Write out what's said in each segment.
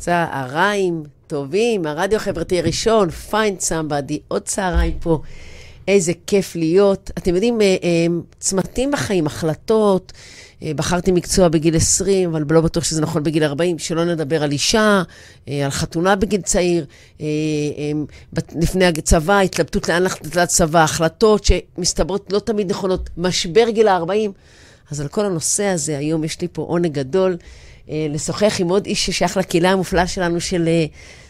צהריים טובים, הרדיו החברתי הראשון, find somebody, עוד צהריים פה. איזה כיף להיות. אתם יודעים, אה, אה, צמתים בחיים, החלטות. אה, בחרתי מקצוע בגיל 20, אבל לא בטוח שזה נכון בגיל 40, שלא נדבר על אישה, על חתונה בגיל צעיר, לפני הצבא, התלבטות לאן ללכת לצבא, החלטות שמסתברות לא תמיד נכונות, משבר גיל ה-40. אז על כל הנושא הזה, היום יש לי פה עונג גדול לשוחח עם עוד איש ששייך לקהילה המופלאה שלנו, של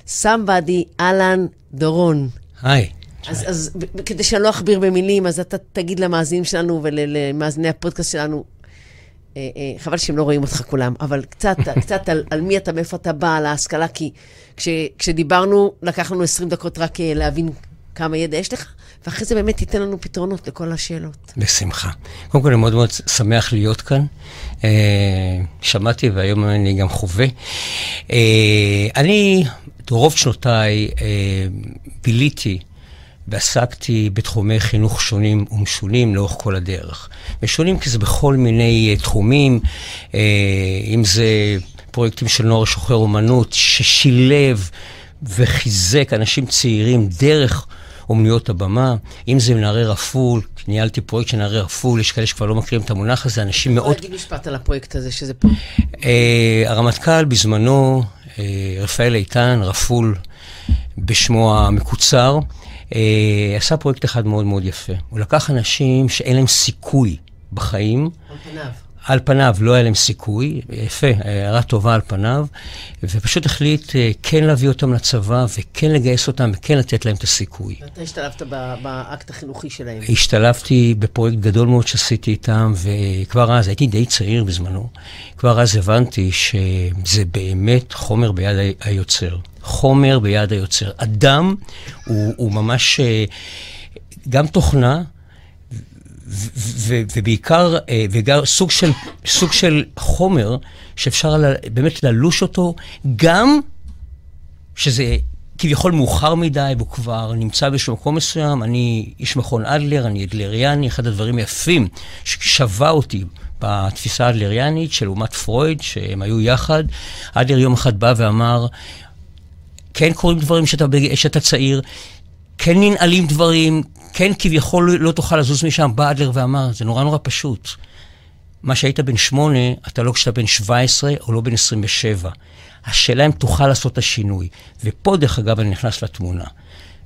סמבדי, אהלן דורון. היי. אז, אז כדי שאני לא אכביר במילים, אז אתה תגיד למאזינים שלנו ולמאזיני הפודקאסט שלנו, אה, אה, חבל שהם לא רואים אותך כולם, אבל קצת, קצת על, על מי אתה, מאיפה אתה בא, על ההשכלה, כי כש, כשדיברנו, לקח לנו 20 דקות רק אה, להבין כמה ידע יש לך, ואחרי זה באמת תיתן לנו פתרונות לכל השאלות. בשמחה. קודם כל, אני מאוד מאוד שמח להיות כאן. שמעתי והיום אני גם חווה. אני, רוב שנותיי ביליתי ועסקתי בתחומי חינוך שונים ומשונים לאורך כל הדרך. משונים כי זה בכל מיני uh, תחומים, uh, אם זה פרויקטים של נוער שוחר אומנות, ששילב וחיזק אנשים צעירים דרך אומנויות הבמה, אם זה נערי רפול, ניהלתי פרויקט של נערי רפול, יש כאלה שכבר לא מכירים את המונח הזה, אנשים מאוד... אתה יכול להגיד משפט על הפרויקט הזה, שזה פה. Uh, הרמטכ"ל בזמנו, uh, רפאל איתן, רפול בשמו המקוצר, אה, עשה פרויקט אחד מאוד מאוד יפה. הוא לקח אנשים שאין להם סיכוי בחיים. על פניו. על פניו לא היה להם סיכוי, יפה, הערה טובה על פניו, ופשוט החליט אה, כן להביא אותם לצבא, וכן לגייס אותם, וכן לתת להם את הסיכוי. ואתה השתלבת באקט החינוכי שלהם. השתלבתי בפרויקט גדול מאוד שעשיתי איתם, וכבר אז, הייתי די צעיר בזמנו, כבר אז הבנתי שזה באמת חומר ביד היוצר. חומר ביד היוצר. אדם הוא, הוא ממש אה, גם תוכנה, ובעיקר, אה, וגם סוג של, סוג של חומר שאפשר באמת ללוש אותו, גם שזה כביכול מאוחר מדי, והוא כבר נמצא באיזשהו מקום מסוים. אני איש מכון אדלר, אני אדלריאני, אחד הדברים היפים ששבה אותי בתפיסה האדלריאנית של אומת פרויד, שהם היו יחד. אדלר יום אחד בא ואמר, כן קורים דברים שאתה, שאתה צעיר, כן ננעלים דברים, כן כביכול לא תוכל לזוז משם. בא אדלר ואמר, זה נורא נורא פשוט. מה שהיית בן שמונה, אתה לא כשאתה בן 17 או לא בן 27. השאלה אם תוכל לעשות את השינוי. ופה, דרך אגב, אני נכנס לתמונה.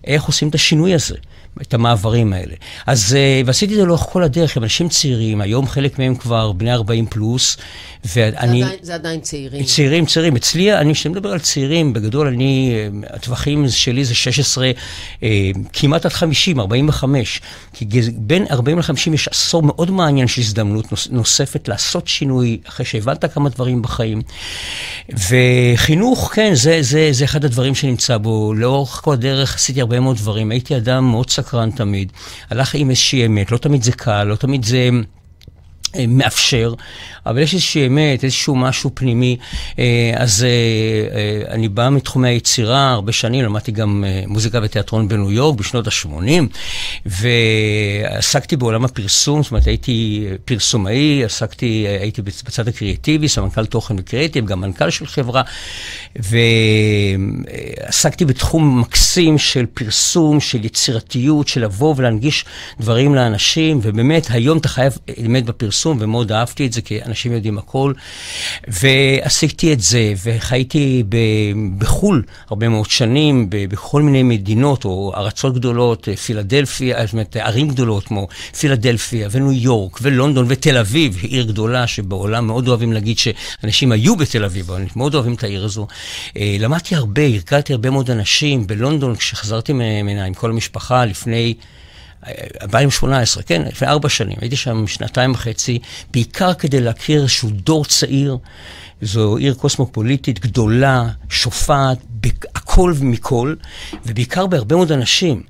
איך עושים את השינוי הזה? את המעברים האלה. אז, אה, ועשיתי את זה לאורך כל הדרך עם אנשים צעירים, היום חלק מהם כבר בני 40 פלוס, ואני... זה עדיין, זה עדיין צעירים. צעירים, צעירים. אצלי, אני, כשאני מדבר על צעירים, בגדול אני, אה, הטווחים שלי זה 16, אה, כמעט עד 50, 45. כי בין 40 ל-50 יש עשור מאוד מעניין של הזדמנות נוס, נוספת לעשות שינוי, אחרי שהבנת כמה דברים בחיים. וחינוך, כן, זה, זה, זה אחד הדברים שנמצא בו. לאורך כל הדרך עשיתי הרבה מאוד דברים. הייתי אדם מאוד סקרן תמיד. הלך עם איזושהי אמת, לא תמיד זה קל, לא תמיד זה... אה, מאפשר, אבל יש איזושהי אמת, איזשהו משהו פנימי. אה, אז אה, אני בא מתחומי היצירה, הרבה שנים, למדתי גם מוזיקה ותיאטרון בניו יורק בשנות ה-80, ועסקתי בעולם הפרסום, זאת אומרת, הייתי פרסומאי, עסקתי, הייתי בצד הקריאטיבי, סמנכ"ל תוכן וקריאטיב, גם מנכ"ל של חברה, ועסקתי בתחום מקסים של פרסום, של יצירתיות, של לבוא ולהנגיש דברים לאנשים, ובאמת, היום אתה חייב באמת בפרסום. פרסום, ומאוד אהבתי את זה, כי אנשים יודעים הכל. ועשיתי את זה, וחייתי ב- בחו"ל הרבה מאוד שנים, ב- בכל מיני מדינות, או ארצות גדולות, פילדלפיה, זאת אומרת, ערים גדולות כמו פילדלפיה, וניו יורק, ולונדון, ותל אביב, עיר גדולה שבעולם מאוד אוהבים להגיד שאנשים היו בתל אביב, אבל מאוד אוהבים את העיר הזו. אה, למדתי הרבה, הרכלתי הרבה מאוד אנשים בלונדון, כשחזרתי ממנה עם כל המשפחה לפני... 2018, כן, לפני ארבע שנים, הייתי שם שנתיים וחצי, בעיקר כדי להכיר איזשהו דור צעיר. זו עיר קוסמופוליטית גדולה, שופעת, הכל ומכל, ובעיקר בהרבה מאוד אנשים.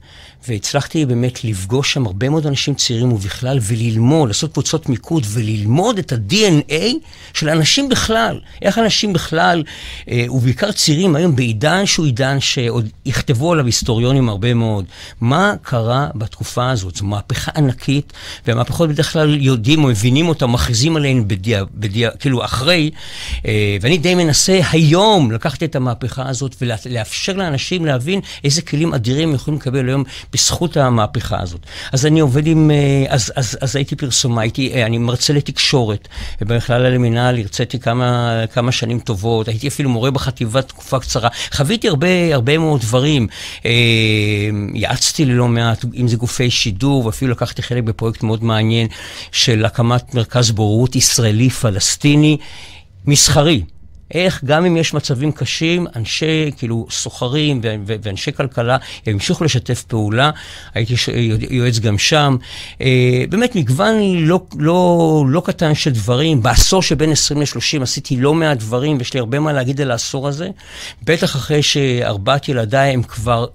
והצלחתי באמת לפגוש שם הרבה מאוד אנשים צעירים ובכלל, וללמוד, לעשות קבוצות מיקוד וללמוד את ה-DNA של אנשים בכלל. איך אנשים בכלל, אה, ובעיקר צעירים היום בעידן שהוא עידן שעוד יכתבו עליו היסטוריונים הרבה מאוד. מה קרה בתקופה הזאת? זו מהפכה ענקית, והמהפכות בדרך כלל יודעים או מבינים אותה, מכריזים עליהן בדיע, בדיע, כאילו אחרי, אה, ואני די מנסה היום לקחת את המהפכה הזאת ולאפשר לאנשים להבין איזה כלים אדירים הם יכולים לקבל היום בזכות המהפכה הזאת. אז אני עובד עם, אה, אז, אז, אז הייתי פרסומה, הייתי, אני מרצה לתקשורת, ובכלל למינהל הרציתי כמה, כמה שנים טובות, הייתי אפילו מורה בחטיבה תקופה קצרה, חוויתי הרבה, הרבה מאוד דברים, יעצתי ללא מעט, אם זה גופי שידור, ואפילו לקחתי חלק בפרויקט מאוד מעניין של הקמת מרכז בוררות ישראלי-פלסטיני מסחרי. איך גם אם יש מצבים קשים, אנשי, כאילו, סוחרים ואנשי כלכלה המשיכו לשתף פעולה. הייתי יועץ גם שם. אה, באמת מגוון לא, לא, לא קטן של דברים. בעשור שבין 20 ל-30 עשיתי לא מעט דברים, ויש לי הרבה מה להגיד על העשור הזה. בטח אחרי שארבעת ילדיי הם כבר...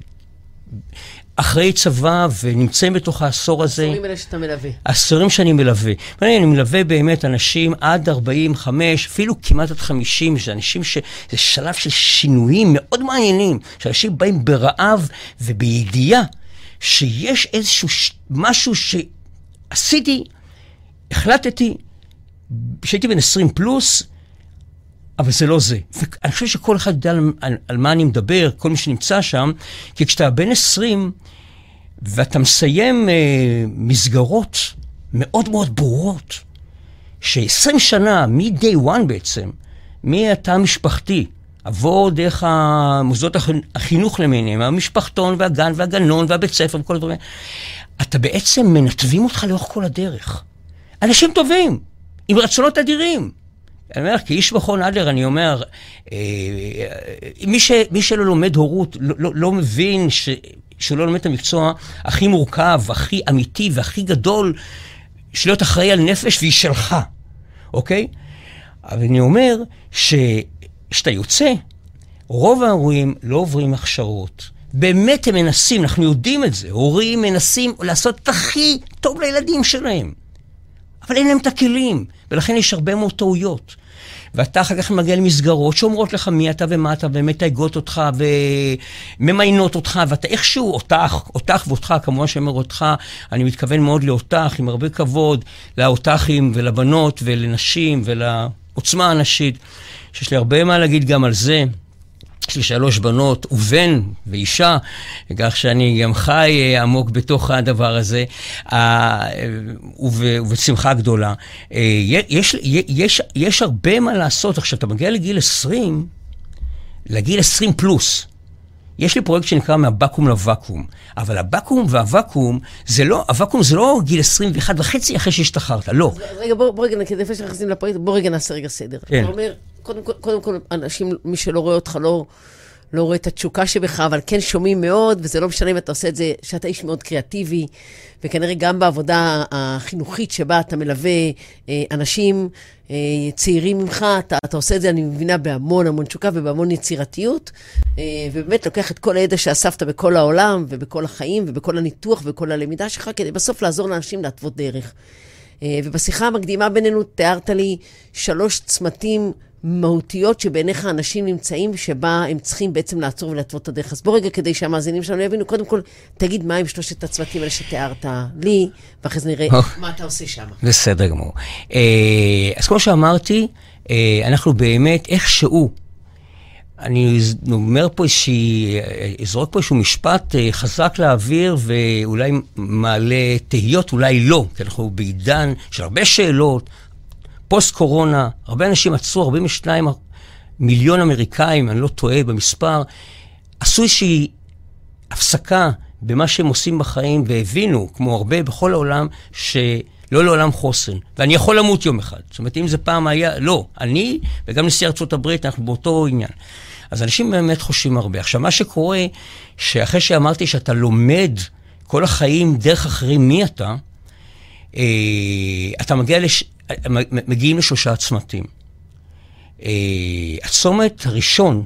אחרי צבא ונמצאים בתוך העשור הזה. העשורים האלה שאתה מלווה. העשורים שאני מלווה. אני מלווה באמת אנשים עד 45, אפילו כמעט עד 50, זה אנשים ש... זה שלב של שינויים מאוד מעניינים, שאנשים באים ברעב ובידיעה שיש איזשהו ש... משהו שעשיתי, החלטתי, כשהייתי בן 20 פלוס, אבל זה לא זה. ואני חושב שכל אחד יודע על, על, על מה אני מדבר, כל מי שנמצא שם, כי כשאתה בן 20 ואתה מסיים אה, מסגרות מאוד מאוד ברורות, ש-20 שנה, מ-day one בעצם, מהתא המשפחתי, עבור דרך המוסדות החינוך למיניהם, המשפחתון והגן והגנון והבית ספר וכל הדברים, אתה בעצם מנתבים אותך לאורך כל הדרך. אנשים טובים, עם רצונות אדירים. אני אומר, כאיש מכון אדלר, אני אומר, אה, מי, ש, מי שלא לומד הורות לא, לא, לא מבין ש, שהוא לא לומד את המקצוע הכי מורכב, הכי אמיתי והכי גדול, של להיות אחראי על נפש והיא שלך, אוקיי? אבל אני אומר שכשאתה יוצא, רוב ההורים לא עוברים הכשרות. באמת הם מנסים, אנחנו יודעים את זה, הורים מנסים לעשות את הכי טוב לילדים שלהם. אבל אין להם את הכלים, ולכן יש הרבה מאוד טעויות. ואתה אחר כך מגיע למסגרות שאומרות לך מי אתה ומה אתה, ומתייגות אותך וממיינות אותך, ואתה איכשהו, אותך, אותך ואותך, כמובן שאומר אותך, אני מתכוון מאוד לאותך, עם הרבה כבוד, לאותכים ולבנות ולנשים ולעוצמה הנשית, שיש לי הרבה מה להגיד גם על זה. יש לי שלוש בנות ובן ואישה, כך שאני גם חי אה, עמוק בתוך הדבר הזה, ובשמחה גדולה. אה, יש, יש, יש הרבה מה לעשות. עכשיו, אתה מגיע לגיל 20, לגיל 20 פלוס. יש לי פרויקט שנקרא מהבקו"ם לוואקום, אבל הבקו"ם והוואקום, זה לא, הוואקום זה לא גיל 21 וחצי אחרי שהשתחררת, לא. רגע, בוא, בוא רגע, לפני שנכנסים לפרויקט, בוא רגע נעשה רגע סדר. כן. אתה אומר, קודם כל, קודם כל, אנשים, מי שלא רואה אותך, לא, לא רואה את התשוקה שבך, אבל כן שומעים מאוד, וזה לא משנה אם אתה עושה את זה, שאתה איש מאוד קריאטיבי, וכנראה גם בעבודה החינוכית שבה אתה מלווה אה, אנשים אה, צעירים ממך, אתה, אתה עושה את זה, אני מבינה, בהמון המון תשוקה ובהמון יצירתיות, אה, ובאמת לוקח את כל הידע שאספת בכל העולם, ובכל החיים, ובכל הניתוח, ובכל הלמידה שלך, כדי בסוף לעזור לאנשים להתוות דרך. ובשיחה המקדימה בינינו תיארת לי שלוש צמתים מהותיות שבעיניך אנשים נמצאים, שבה הם צריכים בעצם לעצור ולהתוות את הדרך. אז בוא רגע, כדי שהמאזינים שלנו יבינו, קודם כל, תגיד מה עם שלושת הצוותים האלה שתיארת לי, ואחרי זה נראה מה אתה עושה שם. בסדר גמור. אה, אז כמו שאמרתי, אה, אנחנו באמת איכשהו, אני אומר פה איזושהי, אזרוק פה איזשהו משפט חזק לאוויר ואולי מעלה תהיות, אולי לא, כי אנחנו בעידן של הרבה שאלות, פוסט-קורונה, הרבה אנשים עצרו, 42 מיליון אמריקאים, אני לא טועה במספר, עשו איזושהי הפסקה במה שהם עושים בחיים, והבינו, כמו הרבה בכל העולם, שלא לעולם חוסן. ואני יכול למות יום אחד. זאת אומרת, אם זה פעם היה, לא. אני וגם נשיא ארצות הברית, אנחנו באותו עניין. אז אנשים באמת חושבים הרבה. עכשיו, מה שקורה, שאחרי שאמרתי שאתה לומד כל החיים דרך אחרים מי אתה, אה, אתה מגיע לש... מגיעים לשלושה צמתים. אה, הצומת הראשון,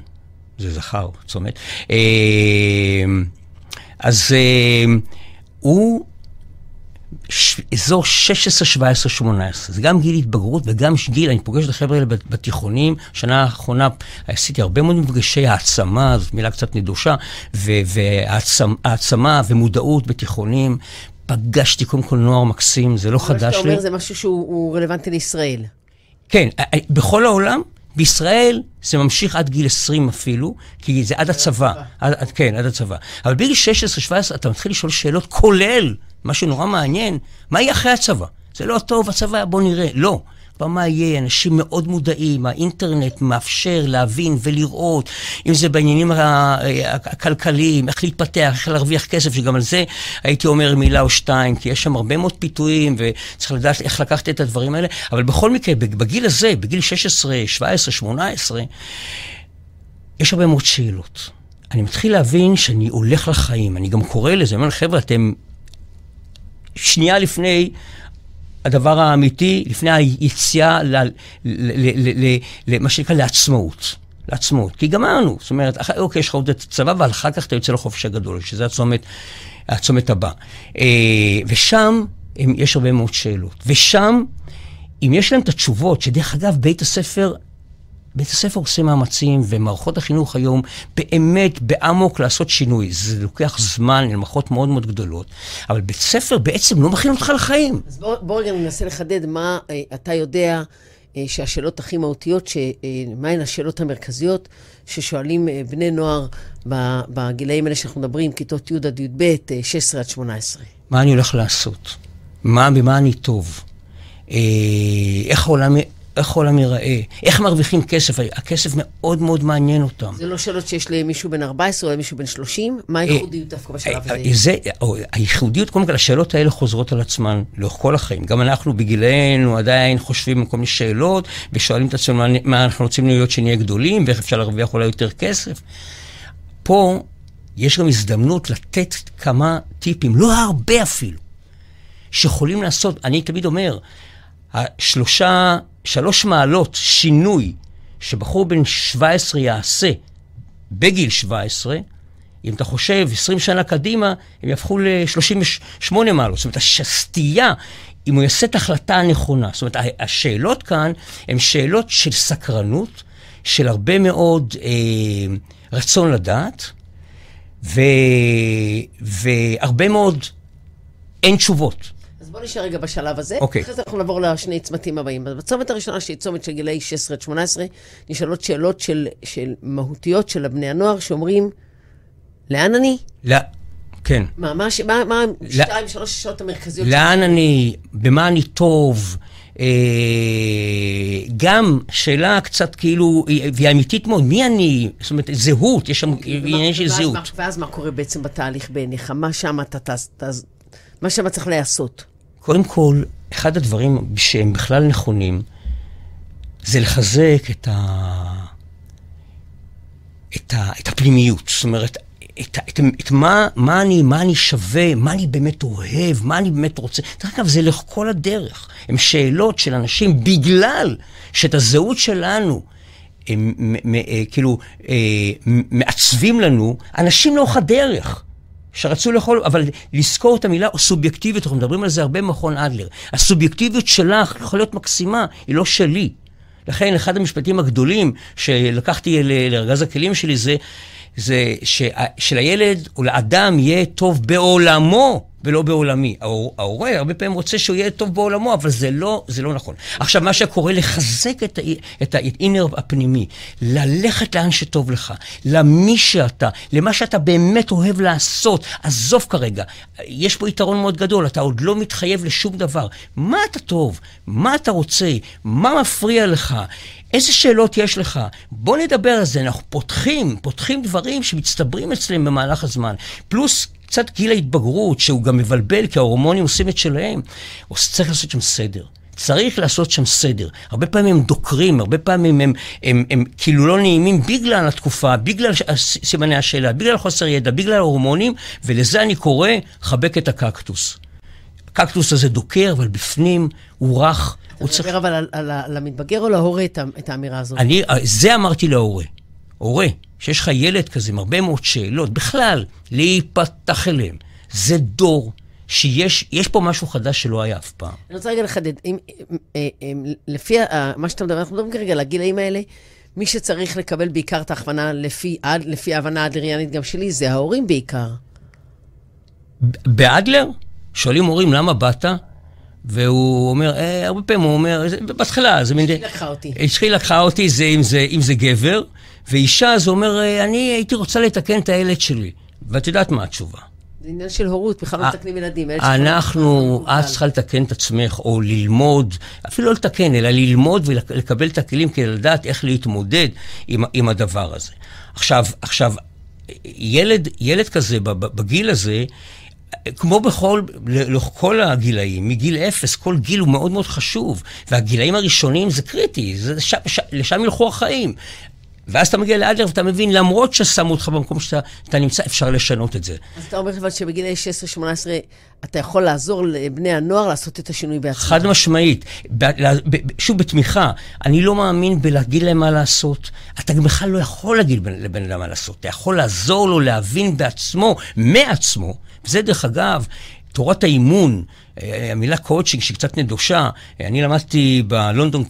זה זכר, צומת, אה, אז אה, הוא. אזור 16, 17, 18. זה גם גיל התבגרות וגם גיל, אני פוגש את החבר'ה האלה בתיכונים. שנה האחרונה עשיתי הרבה מאוד מפגשי העצמה, זאת מילה קצת נדושה, והעצמה ומודעות בתיכונים. פגשתי קודם כל נוער מקסים, זה לא חדש לי. מה שאתה אומר זה משהו שהוא רלוונטי לישראל. כן, בכל העולם, בישראל זה ממשיך עד גיל 20 אפילו, כי זה עד הצבא. עד, עד, כן, עד הצבא. אבל בגיל 16-17 אתה מתחיל לשאול שאלות, כולל, מה שנורא מעניין, מה יהיה אחרי הצבא? זה לא טוב, הצבא, בוא נראה. לא. מה יהיה, אנשים מאוד מודעים, האינטרנט מאפשר להבין ולראות, אם זה בעניינים הכלכליים, איך להתפתח, איך להרוויח כסף, שגם על זה הייתי אומר מילה או שתיים, כי יש שם הרבה מאוד פיתויים, וצריך לדעת איך לקחת את הדברים האלה, אבל בכל מקרה, בגיל הזה, בגיל 16, 17, 18, יש הרבה מאוד שאלות. אני מתחיל להבין שאני הולך לחיים, אני גם קורא לזה, אני אומר, חבר'ה, אתם שנייה לפני הדבר האמיתי לפני היציאה למה שנקרא לעצמאות. לעצמאות. כי גמרנו, זאת אומרת, אחרי, אוקיי, יש לך עוד את הצבא, ואחר כך אתה יוצא לחופש הגדול, שזה הצומת, הצומת הבא. אה, ושם יש הרבה מאוד שאלות. ושם, אם יש להם את התשובות, שדרך אגב, בית הספר בית הספר עושה מאמצים, ומערכות החינוך היום באמת באמוק לעשות שינוי. זה לוקח זמן, הן מערכות מאוד מאוד גדולות, אבל בית ספר בעצם לא מכין אותך לחיים. אז בוא, בוא רגע ננסה לחדד מה אה, אתה יודע אה, שהשאלות הכי מהותיות, אה, מהן השאלות המרכזיות ששואלים אה, בני נוער בגילאים האלה שאנחנו מדברים, כיתות י' עד י"ב, אה, 16 עד 18. מה אני הולך לעשות? מה, במה אני טוב? איך העולם... איך העולם ייראה, איך מרוויחים כסף, הכסף מאוד מאוד מעניין אותם. זה לא שאלות שיש למישהו בן 14 או למישהו בן 30? מה אה, הייחודיות דווקא בשלב אה, הזה? זה, הייחודיות, קודם כל, השאלות האלה חוזרות על עצמן לאורך כל החיים. גם אנחנו בגילנו עדיין חושבים על כל מיני שאלות, ושואלים את עצמנו מה אנחנו רוצים להיות שנהיה גדולים, ואיך אפשר להרוויח אולי יותר כסף. פה יש גם הזדמנות לתת כמה טיפים, לא הרבה אפילו, שיכולים לעשות, אני תמיד אומר, השלושה שלוש מעלות שינוי שבחור בן 17 יעשה בגיל 17, אם אתה חושב 20 שנה קדימה, הם יהפכו ל-38 מעלות. זאת אומרת, הסטייה, אם הוא יעשה את ההחלטה הנכונה. זאת אומרת, השאלות כאן הן שאלות של סקרנות, של הרבה מאוד אה, רצון לדעת, ו, והרבה מאוד אין תשובות. נשאר רגע בשלב הזה. אוקיי. אחרי זה אנחנו נעבור לשני צמתים הבאים. בצומת הראשונה, שהיא צומת של גילאי 16 עד 18, נשאלות שאלות של, של מהותיות של הבני הנוער, שאומרים, לאן אני? לא. כן. מה, מה, מה, מה שתיים, שלוש השאלות המרכזיות? לאן אני? במה אני טוב? אה, גם שאלה קצת כאילו, והיא אמיתית מאוד, מי אני? זאת אומרת, זהות, יש שם אוקיי, עניין של זהות. ואז מה קורה בעצם בתהליך בעיניך? מה שם אתה, מה שם צריך להיעשות? קודם כל, אחד הדברים שהם בכלל נכונים, זה לחזק את, ה... את, ה... את הפנימיות. זאת אומרת, את, את, את מה, מה, אני, מה אני שווה, מה אני באמת אוהב, מה אני באמת רוצה. דרך אגב, זה לכל הדרך. הן שאלות של אנשים, בגלל שאת הזהות שלנו הם, מ, מ, אה, כאילו אה, מעצבים לנו, אנשים לאורך הדרך. שרצו לאכול, אבל לזכור את המילה סובייקטיביות, אנחנו מדברים על זה הרבה במכון אדלר. הסובייקטיביות שלך יכולה להיות מקסימה, היא לא שלי. לכן אחד המשפטים הגדולים שלקחתי לארגז הכלים שלי זה, זה שלילד או לאדם יהיה טוב בעולמו. ולא בעולמי. ההורה הרבה פעמים רוצה שהוא יהיה טוב בעולמו, אבל זה לא, זה לא נכון. עכשיו, מה שקורה, לחזק את האינר הפנימי, ללכת לאן שטוב לך, למי שאתה, למה שאתה באמת אוהב לעשות. עזוב כרגע, יש פה יתרון מאוד גדול, אתה עוד לא מתחייב לשום דבר. מה אתה טוב? מה אתה רוצה? מה מפריע לך? איזה שאלות יש לך? בוא נדבר על זה, אנחנו פותחים, פותחים דברים שמצטברים אצלם במהלך הזמן. פלוס קצת גיל ההתבגרות, שהוא גם מבלבל, כי ההורמונים עושים את שלהם, צריך לעשות שם סדר. צריך לעשות שם סדר. הרבה פעמים הם דוקרים, הרבה פעמים הם, הם, הם, הם כאילו לא נעימים בגלל התקופה, בגלל סימני השאלה, בגלל חוסר ידע, בגלל ההורמונים, ולזה אני קורא, חבק את הקקטוס. הקקטוס הזה דוקר, אבל בפנים הוא רך. אתה מדבר צריך... אבל על, על, על המתבגר או להורה את, את האמירה הזאת? אני, זה אמרתי להורה. הורה, שיש לך ילד כזה עם הרבה מאוד שאלות, בכלל, להיפתח אליהם. זה דור שיש פה משהו חדש שלא היה אף פעם. אני רוצה רגע לחדד. אם, אם, אם, אם, לפי מה שאתה מדבר, אנחנו מדברים כרגע על הגילאים האלה, מי שצריך לקבל בעיקר את ההכוונה לפי, לפי ההבנה האדריאנית גם שלי, זה ההורים בעיקר. באדלר? שואלים הורים, למה באת? והוא אומר, אה, הרבה פעמים הוא אומר, בהתחלה, זה מין... אשתי לקחה אותי. אשתי לקחה אותי, זה אם זה, אם זה גבר, ואישה, זה אומר, אה, אני הייתי רוצה לתקן את הילד שלי. ואת יודעת מה התשובה. זה עניין של הורות, בכלל לא אה, מתקנים ילדים. לא אנחנו, מקובל. את צריכה לתקן את עצמך, או ללמוד, אפילו לא לתקן, אלא ללמוד ולקבל את הכלים כדי לדעת איך להתמודד עם, עם הדבר הזה. עכשיו, עכשיו, ילד, ילד כזה, בגיל הזה, כמו בכל, לכל הגילאים, מגיל אפס, כל גיל הוא מאוד מאוד חשוב, והגילאים הראשונים זה קריטי, זה, ש, ש, לשם ילכו החיים. ואז אתה מגיע לאדלר ואתה מבין, למרות ששמו אותך במקום שאתה אתה נמצא, אפשר לשנות את זה. אז אתה אומר אבל שבגילי 16-18 אתה יכול לעזור לבני הנוער לעשות את השינוי בעצמם. חד משמעית. ב- ב- שוב, בתמיכה. אני לא מאמין בלהגיד להם מה לעשות. אתה גם בכלל לא יכול להגיד בן- לבן אדם מה לעשות. אתה יכול לעזור לו להבין בעצמו, מעצמו. וזה, דרך אגב, תורת האימון, אה, המילה קואוצ'ינג שהיא קצת נדושה, אה, אני למדתי בלונדון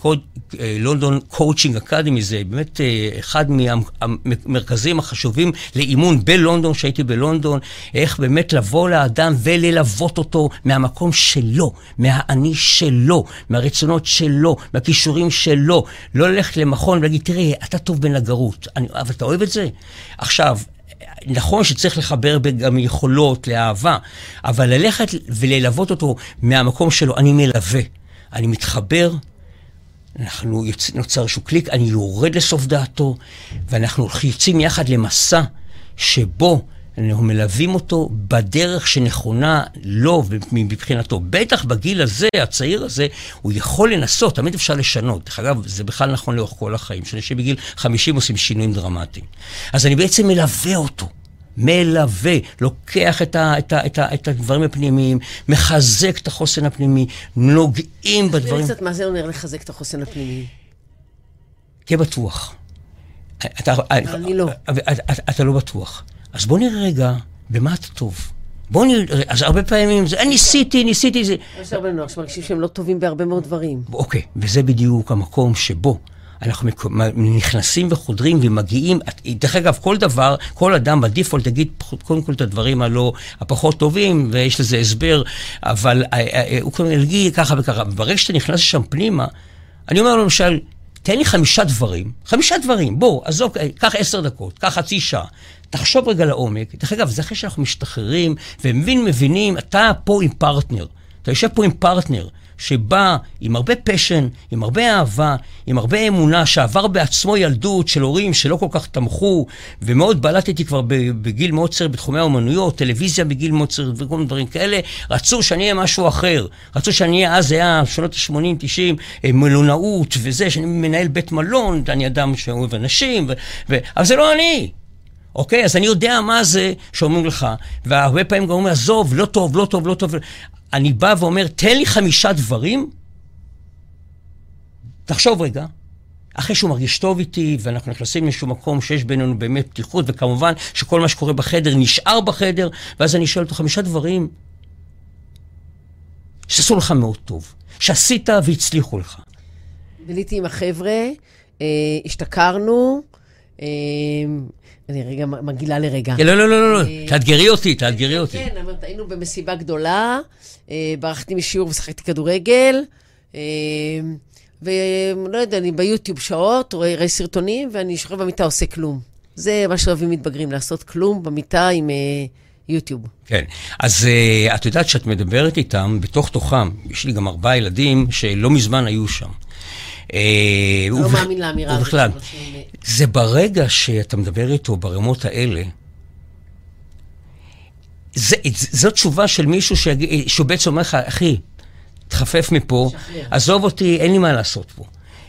אה, קואוצ'ינג אקדמי, זה באמת אה, אחד מהמרכזים החשובים לאימון בלונדון, שהייתי בלונדון, איך באמת לבוא לאדם וללוות אותו מהמקום שלו, מהאני שלו, מהרצונות שלו, מהכישורים שלו. לא ללכת למכון ולהגיד, תראה, אתה טוב בנגרות, אבל אתה אוהב את זה? עכשיו, נכון שצריך לחבר גם יכולות לאהבה, אבל ללכת וללוות אותו מהמקום שלו, אני מלווה, אני מתחבר, אנחנו יוצ... נוצר איזשהו קליק, אני יורד לסוף דעתו, ואנחנו יוצאים יחד למסע שבו אנחנו מלווים אותו בדרך שנכונה לו מבחינתו. בטח בגיל הזה, הצעיר הזה, הוא יכול לנסות, תמיד אפשר לשנות. דרך אגב, זה בכלל נכון לאורך כל החיים, שאנשים בגיל 50 עושים שינויים דרמטיים. אז אני בעצם מלווה אותו. מלווה, לוקח את, ה, את, ה, את, ה, את הדברים הפנימיים, מחזק את החוסן הפנימי, נוגעים תסביר בדברים. לי קצת מה זה אומר לחזק את החוסן הפנימי. תהיה בטוח. אתה, אני לא. אתה, אתה, אתה לא בטוח. אז בוא נראה רגע במה אתה טוב. בוא נראה, אז הרבה פעמים זה, "אה, ניסיתי, ניסיתי, זה... יש הרבה נוער שמרגישים שהם לא טובים בהרבה מאוד דברים. אוקיי, וזה בדיוק המקום שבו אנחנו נכנסים וחודרים ומגיעים, דרך אגב, כל דבר, כל אדם ב default יגיד קודם כל את הדברים הלא, הפחות טובים, ויש לזה הסבר, אבל אה, אה, אה, הוא קודם יגיד ככה וככה. ברגע שאתה נכנס לשם פנימה, אני אומר לו למשל, תן לי חמישה דברים, חמישה דברים, בוא, עזוב, קח עשר דקות, קח חצי שעה. תחשוב רגע לעומק, דרך אגב, זה אחרי שאנחנו משתחררים ומבין, מבינים, אתה פה עם פרטנר. אתה יושב פה עם פרטנר שבא עם הרבה פשן, עם הרבה אהבה, עם הרבה אמונה, שעבר בעצמו ילדות של הורים שלא כל כך תמכו, ומאוד בלטתי כבר בגיל מאוד צעיר בתחומי האומנויות, טלוויזיה בגיל מאוד צעיר וכל מיני דברים כאלה, רצו שאני אהיה משהו אחר. רצו שאני אהיה, אז היה שנות ה-80, 90, אה, מלונאות וזה, שאני מנהל בית מלון, אני אדם שאוהב אנשים, ו- ו- אבל זה לא אני. אוקיי? אז אני יודע מה זה שאומרים לך, והרבה פעמים גם אומרים, עזוב, לא טוב, לא טוב, לא טוב. אני בא ואומר, תן לי חמישה דברים, תחשוב רגע, אחרי שהוא מרגיש טוב איתי, ואנחנו נכנסים לאיזשהו מקום שיש בינינו באמת פתיחות, וכמובן שכל מה שקורה בחדר נשאר בחדר, ואז אני שואל אותו חמישה דברים שעשו לך מאוד טוב, שעשית והצליחו לך. ביליתי עם החבר'ה, אה, השתכרנו, אה, אני רגע מגעילה לרגע. לא, לא, לא, לא, תאתגרי אותי, תאתגרי אותי. כן, אמרת, היינו במסיבה גדולה, אה, ברחתי משיעור ושחקתי כדורגל, אה, ולא יודע, אני ביוטיוב שעות, רואה, סרטונים, ואני יושב במיטה עושה כלום. זה מה שאוהבים מתבגרים, לעשות כלום במיטה עם אה, יוטיוב. כן, אז uh, את יודעת שאת מדברת איתם, בתוך תוכם, יש לי גם ארבעה ילדים שלא מזמן היו שם. אה, לא מאמין לאמירה הזאת. ובכלל, אה, זה ברגע שאתה מדבר איתו ברמות האלה, זה, זו תשובה של מישהו שיגיד- שהוא בעצם אומר לך, אחי, תחפף מפה, שחרר. עזוב אותי, אין לי מה לעשות פה.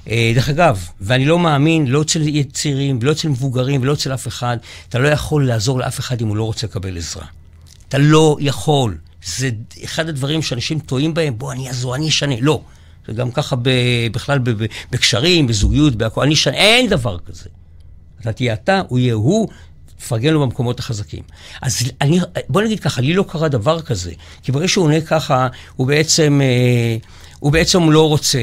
אה, דרך אגב, ואני לא מאמין, לא אצל צעירים, ולא אצל מבוגרים, ולא אצל אף אחד, אתה לא יכול לעזור לאף אחד אם הוא לא רוצה לקבל עזרה. אתה לא יכול. זה אחד הדברים שאנשים טועים בהם, בוא, אני אעזור, אני אשנה. לא. זה גם ככה ב, בכלל ב, ב, בקשרים, בזוגיות, בהכל, אני אשנה, אין דבר כזה. אתה תהיה אתה, הוא יהיה הוא, תפרגן לו במקומות החזקים. אז אני, בוא נגיד ככה, לי לא קרה דבר כזה, כי ברגע שהוא עונה ככה, הוא בעצם, אה, הוא בעצם לא רוצה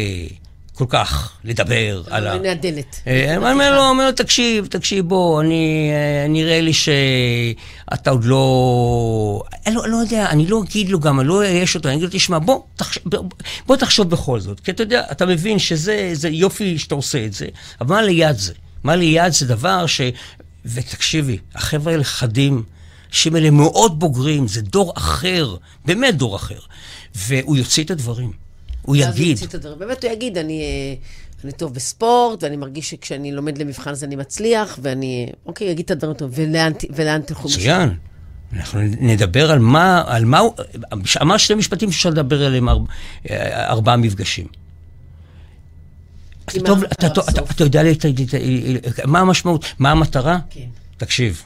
כל כך לדבר על ה... מהדלת. אה, אני אומר לו, אומר לו, תקשיב, תקשיב, בוא, אני, אה, נראה לי שאתה עוד לא... אני לא, לא יודע, אני לא אגיד לו גם, אני לא אייש אותו, אני אגיד לו, תשמע, בוא, תחשב, בוא תחשוב בכל זאת. כי אתה יודע, אתה מבין שזה זה יופי שאתה עושה את זה, אבל מה ליד זה? מה ליד זה דבר ש... ותקשיבי, החבר'ה האלה חדים, אנשים האלה מאוד בוגרים, זה דור אחר, באמת דור אחר. והוא יוציא את הדברים. הוא יגיד. באמת הוא יגיד, אני, אה, אני טוב בספורט, ואני מרגיש שכשאני לומד למבחן אז אני מצליח, ואני, אוקיי, יגיד את הדברים טוב, ולאן, ולאן תלכו משם. מצוין. אנחנו נדבר על מה, על מה הוא, אמר שני משפטים שאפשר לדבר עליהם ארבע, ארבעה מפגשים. אתה, טוב, אתה, אתה, אתה, אתה יודע מה המשמעות, מה המטרה? כן. תקשיב,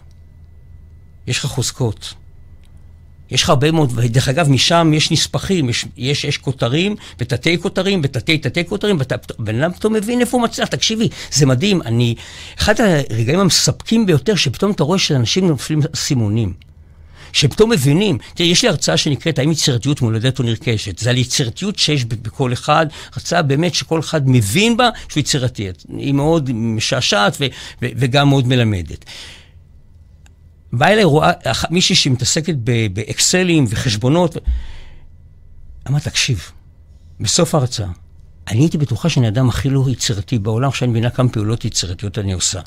יש לך חוזקות. יש לך הרבה מאוד, דרך אגב, משם יש נספחים, יש, יש, יש כותרים ותתי כותרים ותתי תתי כותרים, ובן אדם פתאום מבין איפה הוא מצליח. תקשיבי, זה מדהים. אני, אחד הרגעים המספקים ביותר, שפתאום אתה רואה שאנשים נופלים סימונים. שפתאום מבינים, תראה, יש לי הרצאה שנקראת האם יצירתיות מולדת או נרכשת. זה על יצירתיות שיש בכל אחד, הרצאה באמת שכל אחד מבין בה שהוא יצירתי. היא מאוד משעשעת וגם מאוד מלמדת. באה אליי רואה, מישהי שמתעסקת באקסלים וחשבונות. אמרת, תקשיב, בסוף ההרצאה, אני הייתי בטוחה שאני האדם הכי לא יצירתי בעולם, שאני מבינה כמה פעולות יצירתיות אני עושה.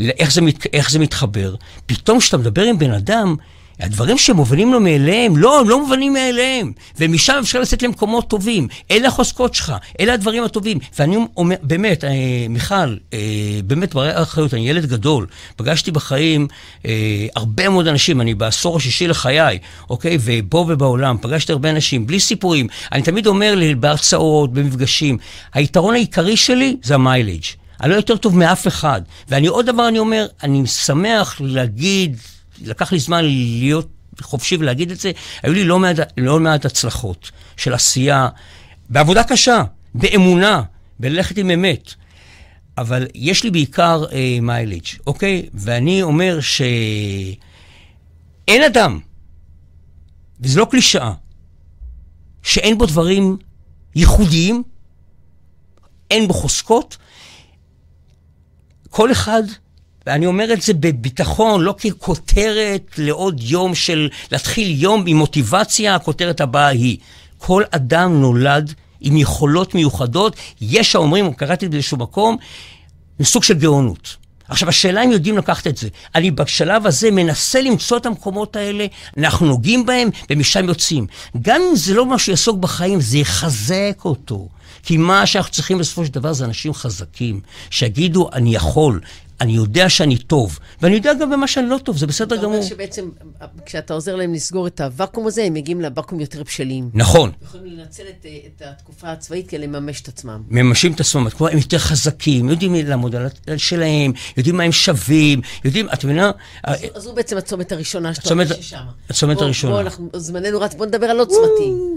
איך זה, מת, איך זה מתחבר? פתאום כשאתה מדבר עם בן אדם, הדברים שמובנים לו מאליהם, לא, הם לא מובנים מאליהם. ומשם אפשר לצאת למקומות טובים. אלה החוזקות שלך, אלה הדברים הטובים. ואני אומר, באמת, אה, מיכל, אה, באמת, בריא אחריות, אני ילד גדול. פגשתי בחיים אה, הרבה מאוד אנשים, אני בעשור השישי לחיי, אוקיי? ופה ובעולם, פגשתי הרבה אנשים, בלי סיפורים. אני תמיד אומר לי, בהרצאות, במפגשים, היתרון העיקרי שלי זה המיילג'. אני לא יותר טוב מאף אחד. ואני עוד דבר אני אומר, אני שמח להגיד... לקח לי זמן להיות חופשי ולהגיד את זה, היו לי לא מעט, לא מעט הצלחות של עשייה, בעבודה קשה, באמונה, בללכת עם אמת. אבל יש לי בעיקר אה, מיילג', אוקיי? ואני אומר שאין אדם, וזו לא קלישאה, שאין בו דברים ייחודיים, אין בו חוזקות. כל אחד ואני אומר את זה בביטחון, לא ככותרת לעוד יום של להתחיל יום עם מוטיבציה, הכותרת הבאה היא, כל אדם נולד עם יכולות מיוחדות, יש האומרים, קראתי באיזשהו מקום, סוג של גאונות. עכשיו, השאלה אם יודעים לקחת את זה. אני בשלב הזה מנסה למצוא את המקומות האלה, אנחנו נוגעים בהם, ומשם יוצאים. גם אם זה לא מה שיעסוק בחיים, זה יחזק אותו. כי מה שאנחנו צריכים בסופו של דבר זה אנשים חזקים, שיגידו, אני יכול, אני יודע שאני טוב, ואני יודע גם במה שאני לא טוב, זה בסדר גמור. אתה אומר שבעצם, כשאתה עוזר להם לסגור את הוואקום הזה, הם מגיעים לוואקום יותר בשלים. נכון. יכולים לנצל את, את התקופה הצבאית כדי לממש את עצמם. מממשים את עצמם, הם יותר חזקים, יודעים לעמוד על שלהם, יודעים מה הם שווים, יודעים, את מבינה? אז, אז הוא בעצם הצומת הראשונה שאתה אומר ששם. הצומת הראשונה. בוא, אנחנו, זמננו רץ, בוא נדבר על עוד צמתים.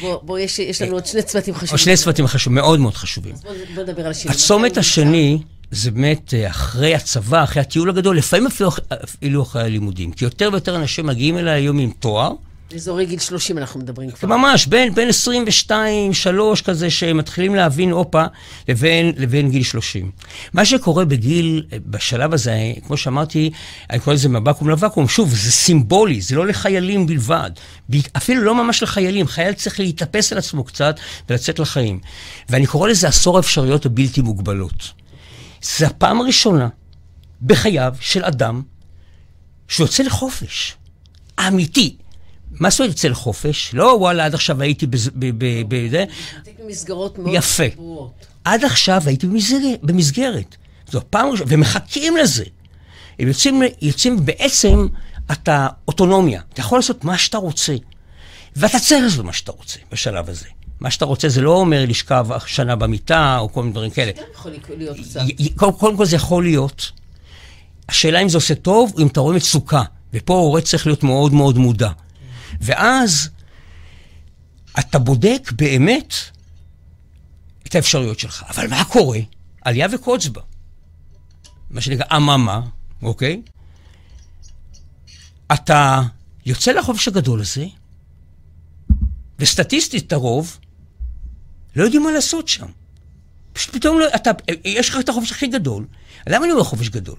בוא, בוא יש, יש לנו עוד שני צמתים חשובים. שני צמתים חשובים, מאוד מאוד חשובים. אז בוא, בוא נדבר על השני. הצומת השני... זה באמת אה, אחרי הצבא, אחרי הטיול הגדול, לפעמים אפילו, אפילו אחרי הלימודים. כי יותר ויותר אנשים מגיעים אליי היום עם תואר. אזורי גיל 30 אנחנו מדברים כבר. ממש, בין, בין 22, 3 כזה, שמתחילים להבין, הופה, לבין, לבין גיל 30. מה שקורה בגיל, בשלב הזה, כמו שאמרתי, אני קורא לזה מבקום לוואקום, שוב, זה סימבולי, זה לא לחיילים בלבד. אפילו לא ממש לחיילים, חייל צריך להתאפס על עצמו קצת ולצאת לחיים. ואני קורא לזה עשור האפשרויות הבלתי מוגבלות. זה הפעם הראשונה בחייו של אדם שיוצא לחופש. אמיתי. מה זאת אומרת יוצא לחופש? לא, וואלה, עד עכשיו הייתי בזה. במסגרות מאוד יפה. עד עכשיו הייתי במסגרת. זו פעם ראשונה, ומחכים לזה. הם יוצאים, יוצאים בעצם, אתה אוטונומיה. אתה יכול לעשות מה שאתה רוצה. ואתה צריך לעשות מה שאתה רוצה בשלב הזה. מה שאתה רוצה זה לא אומר לשכב שנה במיטה, או כל מיני דברים כאלה. זה יכול להיות קצת. קודם כל זה יכול להיות. השאלה אם זה עושה טוב, או אם אתה רואה מצוקה. ופה ההורה צריך להיות מאוד מאוד מודע. ואז אתה בודק באמת את האפשרויות שלך. אבל מה קורה? עלייה וקוץ בה. מה שנקרא אממה, אוקיי? אתה יוצא לחופש הגדול הזה, וסטטיסטית הרוב לא יודעים מה לעשות שם. פשוט פתאום לא, אתה, יש לך את החופש הכי גדול. למה אני אומר חופש גדול?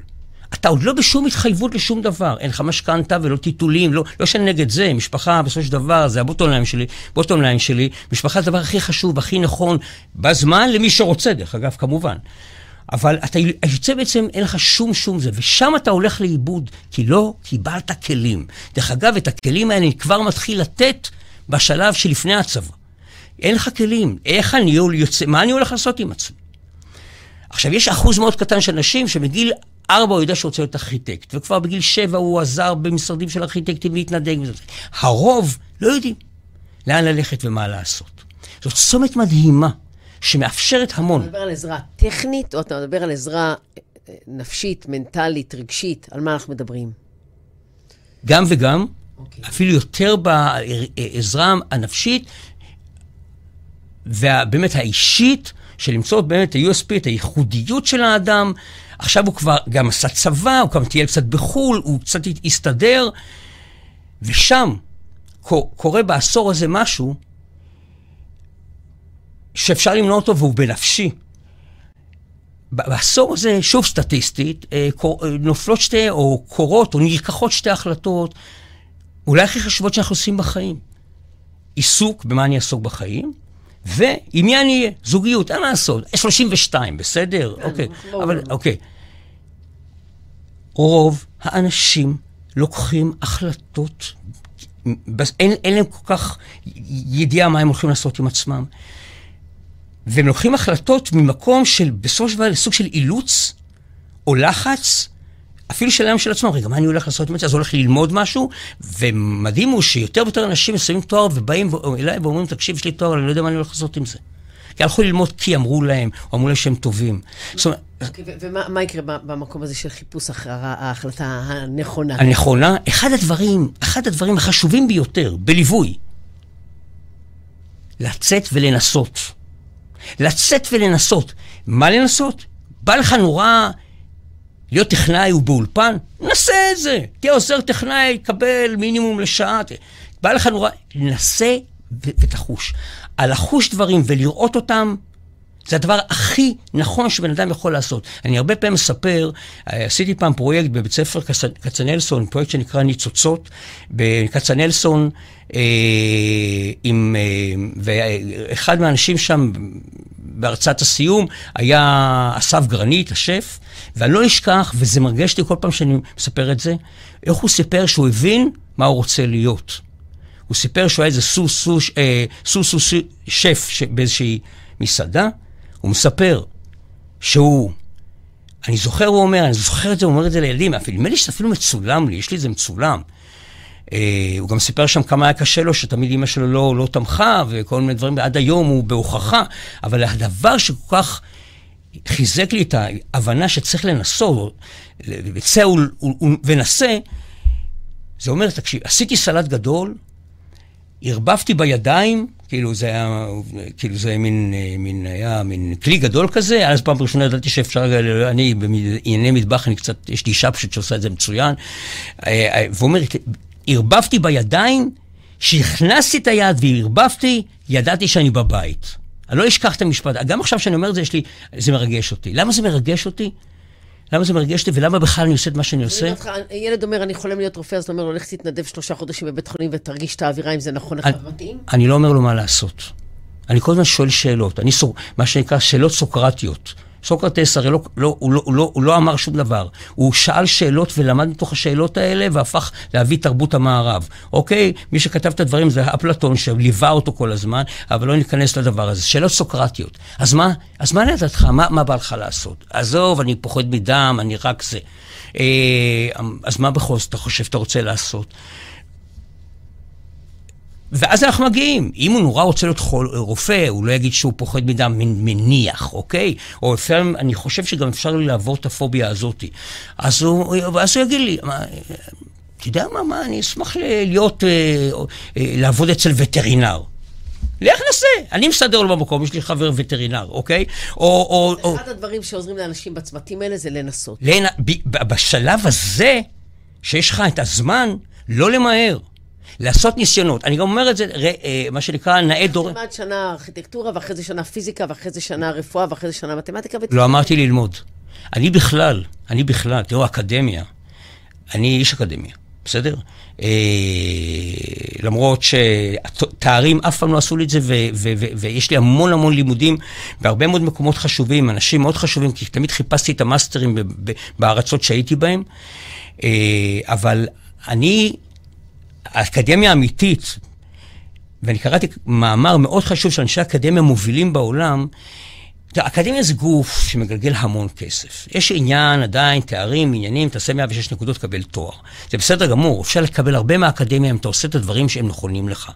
אתה עוד לא בשום התחייבות לשום דבר. אין לך משכנתה ולא טיטולים, לא, לא שאני נגד זה, משפחה בסופו של דבר, זה ה bottom line שלי, bottom line שלי. משפחה זה הדבר הכי חשוב, הכי נכון, בזמן למי שרוצה, דרך אגב, כמובן. אבל אתה יוצא בעצם, אין לך שום שום זה, ושם אתה הולך לאיבוד, כי לא קיבלת כלים. דרך אגב, את הכלים האלה אני כבר מתחיל לתת בשלב שלפני הצבא. אין לך כלים, איך אני יוצא, מה אני הולך לעשות עם עצמי? עכשיו, יש אחוז מאוד קטן של אנשים שמגיל ארבע הוא יודע שהוא רוצה להיות ארכיטקט, וכבר בגיל שבע הוא עזר במשרדים של ארכיטקטים להתנדג וזה. הרוב לא יודעים לאן ללכת ומה לעשות. זאת צומת מדהימה, שמאפשרת המון. אתה מדבר על עזרה טכנית, או אתה מדבר על עזרה אה, נפשית, מנטלית, רגשית? על מה אנחנו מדברים? גם וגם, okay. אוקיי. אפילו יותר בעזרה הנפשית, ובאמת האישית, של למצוא באמת ה-USP, את הייחודיות של האדם. עכשיו הוא כבר גם עשה צבא, הוא גם טייל קצת בחו"ל, הוא קצת הסתדר, ושם קורה בעשור הזה משהו שאפשר למנוע אותו והוא בנפשי. בעשור הזה, שוב סטטיסטית, אה, נופלות שתי, או קורות, או נלקחות שתי החלטות, אולי הכי חשובות שאנחנו עושים בחיים. עיסוק במה אני אעסוק בחיים, אני אהיה? זוגיות, אין מה לעשות. 32, בסדר? כן, אוקיי. אבל, אוקיי. רוב האנשים לוקחים החלטות, אין, אין להם כל כך ידיעה מה הם הולכים לעשות עם עצמם. והם לוקחים החלטות ממקום של, בסופו של דבר, סוג של אילוץ או לחץ, אפילו שלהם של עצמם, רגע, מה אני הולך לעשות עם זה? אז הולך ללמוד משהו, ומדהים הוא שיותר ויותר אנשים מסיימים תואר ובאים אליי ואומרים, תקשיב, יש לי תואר, אני לא יודע מה אני הולך לעשות עם זה. כי הלכו ללמוד כי אמרו להם, או אמרו להם שהם טובים. זאת אומרת... אוקיי, ומה יקרה במקום הזה של חיפוש אחר ההחלטה הנכונה? הנכונה, אחד הדברים, אחד הדברים החשובים ביותר בליווי, לצאת ולנסות. לצאת ולנסות. מה לנסות? בא לך נורא להיות טכנאי ובאולפן? נסה את זה. תהיה עוזר טכנאי, קבל מינימום לשעה. בא לך נורא, נסה ותחוש. על לחוש דברים ולראות אותם, זה הדבר הכי נכון שבן אדם יכול לעשות. אני הרבה פעמים מספר, אה, עשיתי פעם פרויקט בבית ספר כצנלסון, פרויקט שנקרא ניצוצות, בכצנלסון, אה, עם, אה, ואחד מהאנשים שם בהרצאת הסיום היה אסף גרנית, השף, ואני לא אשכח, וזה מרגש לי כל פעם שאני מספר את זה, איך הוא סיפר שהוא הבין מה הוא רוצה להיות. הוא סיפר שהוא היה איזה סוס סוס, אה, סוס, סוס שף באיזושהי מסעדה, הוא מספר שהוא, אני זוכר, הוא אומר, אני זוכר את זה, הוא אומר את זה לילדים, נדמה לי שזה אפילו מצולם לי, יש לי את זה מצולם. Uh, הוא גם סיפר שם כמה היה קשה לו, שתמיד אימא שלו לא, לא תמכה, וכל מיני דברים, ועד היום הוא בהוכחה, אבל הדבר שכל כך חיזק לי את ההבנה שצריך לנסות, וצא ונסה, זה אומר, תקשיב, עשיתי סלט גדול, ערבבתי בידיים, כאילו זה היה, כאילו זה מין, מין, היה מין כלי גדול כזה, אז פעם ראשונה ידעתי שאפשר, אני בענייני מטבח, אני קצת, יש לי אישה פשוט שעושה את זה מצוין, ואומרת, ערבבתי בידיים, כשהכנסתי את היד וערבבתי, ידעתי שאני בבית. אני לא אשכח את המשפט, גם עכשיו שאני אומר את זה, יש לי, זה מרגש אותי. למה זה מרגש אותי? למה זה מרגש אותי ולמה בכלל אני עושה את מה שאני עושה? ילד אומר, אני חולם להיות רופא, אז אתה אומר לו, לך תתנדב שלושה חודשים בבית חולים ותרגיש את האווירה, אם זה נכון לך מתאים? אני לא אומר לו מה לעשות. אני כל הזמן שואל שאלות. אני, מה שנקרא, שאלות סוקרטיות. סוקרטס הרי לא, לא, הוא, לא, הוא, לא, הוא לא אמר שום דבר. הוא שאל שאלות ולמד מתוך השאלות האלה והפך להביא תרבות המערב. אוקיי? מי שכתב את הדברים זה אפלטון שליווה אותו כל הזמן, אבל לא ניכנס לדבר הזה. שאלות סוקרטיות. אז מה, אז מה לדעתך? מה, מה בא לך לעשות? עזוב, אני פוחד מדם, אני רק זה. אה, אז מה בכל זאת אתה חושב שאתה רוצה לעשות? ואז אנחנו מגיעים. אם הוא נורא רוצה להיות חול, רופא, הוא לא יגיד שהוא פוחד מדם מניח, אוקיי? או לפעמים, אני חושב שגם אפשר לי לעבור את הפוביה הזאת. אז הוא, אז הוא יגיד לי, מה, אתה יודע מה, מה, אני אשמח להיות, אה, אה, לעבוד אצל וטרינר. לך נסה, אני מסדר לו במקום, יש לי חבר וטרינר, אוקיי? או... או אחד או... הדברים שעוזרים לאנשים בצמתים האלה זה לנסות. לנ... בשלב הזה, שיש לך את הזמן, לא למהר. לעשות ניסיונות. אני גם אומר את זה, אה, מה שנקרא, נאה דור... תלמד שנה ארכיטקטורה, ואחרי זה שנה פיזיקה, ואחרי זה שנה רפואה, ואחרי זה שנה מתמטיקה. לא אמרתי ללמוד. אני בכלל, אני בכלל, תראו, אקדמיה. אני איש אקדמיה, בסדר? אה, למרות שתארים אף פעם לא עשו לי את זה, ויש לי המון המון לימודים בהרבה מאוד מקומות חשובים, אנשים מאוד חשובים, כי תמיד חיפשתי את המאסטרים בארצות שהייתי בהם. אה, אבל אני, האקדמיה האמיתית, ואני קראתי מאמר מאוד חשוב של אנשי אקדמיה מובילים בעולם, האקדמיה זה גוף שמגלגל המון כסף. יש עניין, עדיין, תארים, עניינים, תעשה 106 נקודות, תקבל תואר. זה בסדר גמור, אפשר לקבל הרבה מהאקדמיה אם אתה עושה את הדברים שהם נכונים לך.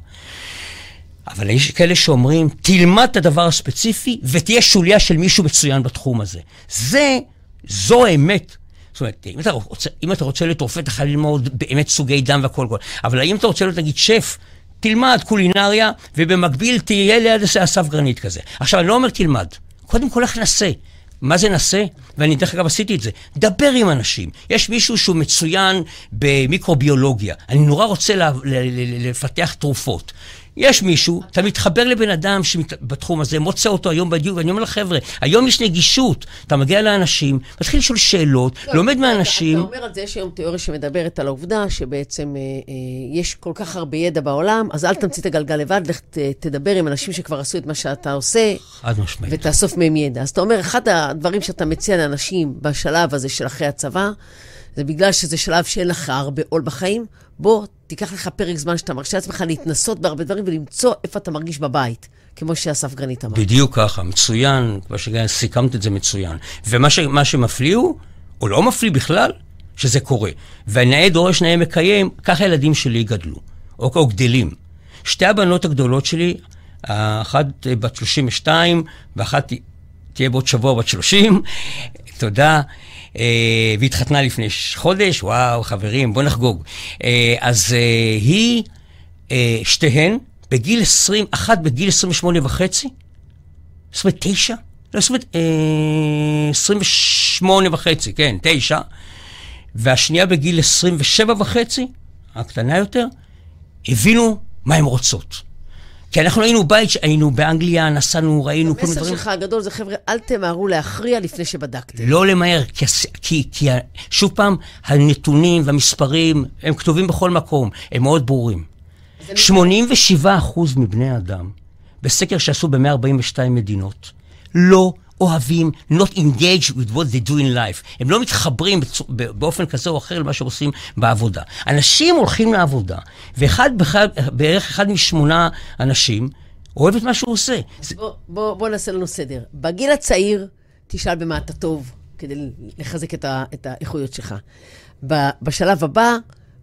אבל יש כאלה שאומרים, תלמד את הדבר הספציפי ותהיה שוליה של מישהו מצוין בתחום הזה. זה, זו האמת. זאת אומרת, אם אתה רוצה, אם אתה רוצה להיות רופא, אתה חייב ללמוד באמת סוגי דם והכל. אבל האם אתה רוצה להיות, נגיד, שף, תלמד קולינריה, ובמקביל תהיה ליד אסף גרנית כזה. עכשיו, אני לא אומר תלמד. קודם כל, איך נעשה? מה זה נעשה? ואני דרך אגב עשיתי את זה. דבר עם אנשים. יש מישהו שהוא מצוין במיקרוביולוגיה. אני נורא רוצה לפתח תרופות. יש מישהו, אתה מתחבר לבן אדם בתחום הזה, מוצא אותו היום בדיוק, ואני אומר לחבר'ה, היום יש נגישות, אתה מגיע לאנשים, מתחיל לשאול שאלות, לא, לומד מהאנשים. אתה אומר על זה, יש היום תיאוריה שמדברת על העובדה שבעצם אה, אה, יש כל כך הרבה ידע בעולם, אז אל תמציא את הגלגל לבד, לך תדבר עם אנשים שכבר עשו את מה שאתה עושה, חד משמעית. ותאסוף מהם ידע. אז אתה אומר, אחד הדברים שאתה מציע לאנשים בשלב הזה של אחרי הצבא, זה בגלל שזה שלב שאין לך הרבה עול בחיים, בוא, תיקח לך פרק זמן שאתה מרשה לעצמך להתנסות בהרבה דברים ולמצוא איפה אתה מרגיש בבית, כמו שאסף גרנית אמר. בדיוק ככה, מצוין, כמו שסיכמת את זה מצוין. ומה ש, שמפליא הוא, או לא מפליא בכלל, שזה קורה. והנאה דורש נאה מקיים, ככה הילדים שלי גדלו, או, או גדלים. שתי הבנות הגדולות שלי, אחת בת 32 ואחת תהיה בעוד שבוע בת 30, תודה. אה, והתחתנה לפני חודש, וואו, חברים, בוא נחגוג. אה, אז אה, היא, שתיהן, בגיל 20, אחת בגיל 28 וחצי, 29? לא, 28 וחצי, כן, 9, והשנייה בגיל 27 וחצי, הקטנה יותר, הבינו מה הן רוצות. כי אנחנו היינו בית, היינו באנגליה, נסענו, ראינו כל מיני דברים. המסר שלך הגדול זה, חבר'ה, אל תמהרו להכריע לפי שבדקתם. לא למהר, כי, כי, כי שוב פעם, הנתונים והמספרים, הם כתובים בכל מקום, הם מאוד ברורים. 87 אחוז מבני האדם, בסקר שעשו ב-142 מדינות, לא אוהבים, not engage with what they do in life. הם לא מתחברים באופן כזה או אחר למה שעושים בעבודה. אנשים הולכים לעבודה, ואחד, בערך אחד משמונה אנשים, אוהב את מה שהוא עושה. זה... בוא, בוא, בוא נעשה לנו סדר. בגיל הצעיר, תשאל במה אתה טוב, כדי לחזק את, ה, את האיכויות שלך. בשלב הבא,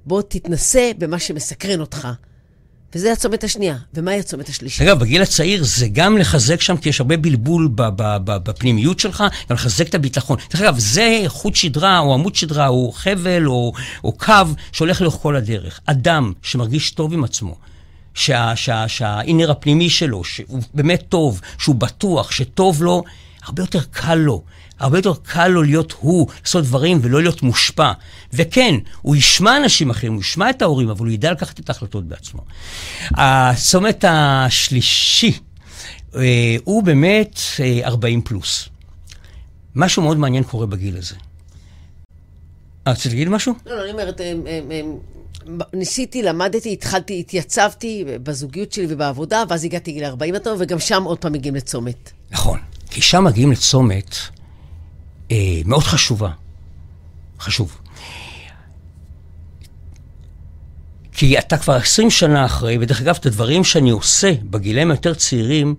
בוא תתנסה במה שמסקרן אותך. וזה הצומת השנייה. ומהי הצומת השלישית? אגב, בגיל הצעיר זה גם לחזק שם, כי יש הרבה בלבול בפנימיות שלך, גם לחזק את הביטחון. דרך אגב, זה חוט שדרה, או עמוד שדרה, או חבל, או, או קו, שהולך לאורך כל הדרך. אדם שמרגיש טוב עם עצמו, שהאינר שה, שה, הפנימי שלו, שהוא באמת טוב, שהוא בטוח, שטוב לו, הרבה יותר קל לו. הרבה יותר קל לו להיות הוא, לעשות דברים ולא להיות מושפע. וכן, הוא ישמע אנשים אחרים, הוא ישמע את ההורים, אבל הוא ידע לקחת את ההחלטות בעצמו. הצומת השלישי אה, הוא באמת 40 אה, פלוס. משהו מאוד מעניין קורה בגיל הזה. אה, רצית להגיד משהו? לא, לא, אני אומרת, ניסיתי, למדתי, התחלתי, התייצבתי בזוגיות שלי ובעבודה, ואז הגעתי לגיל 40 וגם שם עוד פעם מגיעים לצומת. נכון, כי שם מגיעים לצומת אה, מאוד חשובה. חשוב. כי אתה כבר 20 שנה אחרי, ודרך אגב, את הדברים שאני עושה בגילאים היותר צעירים,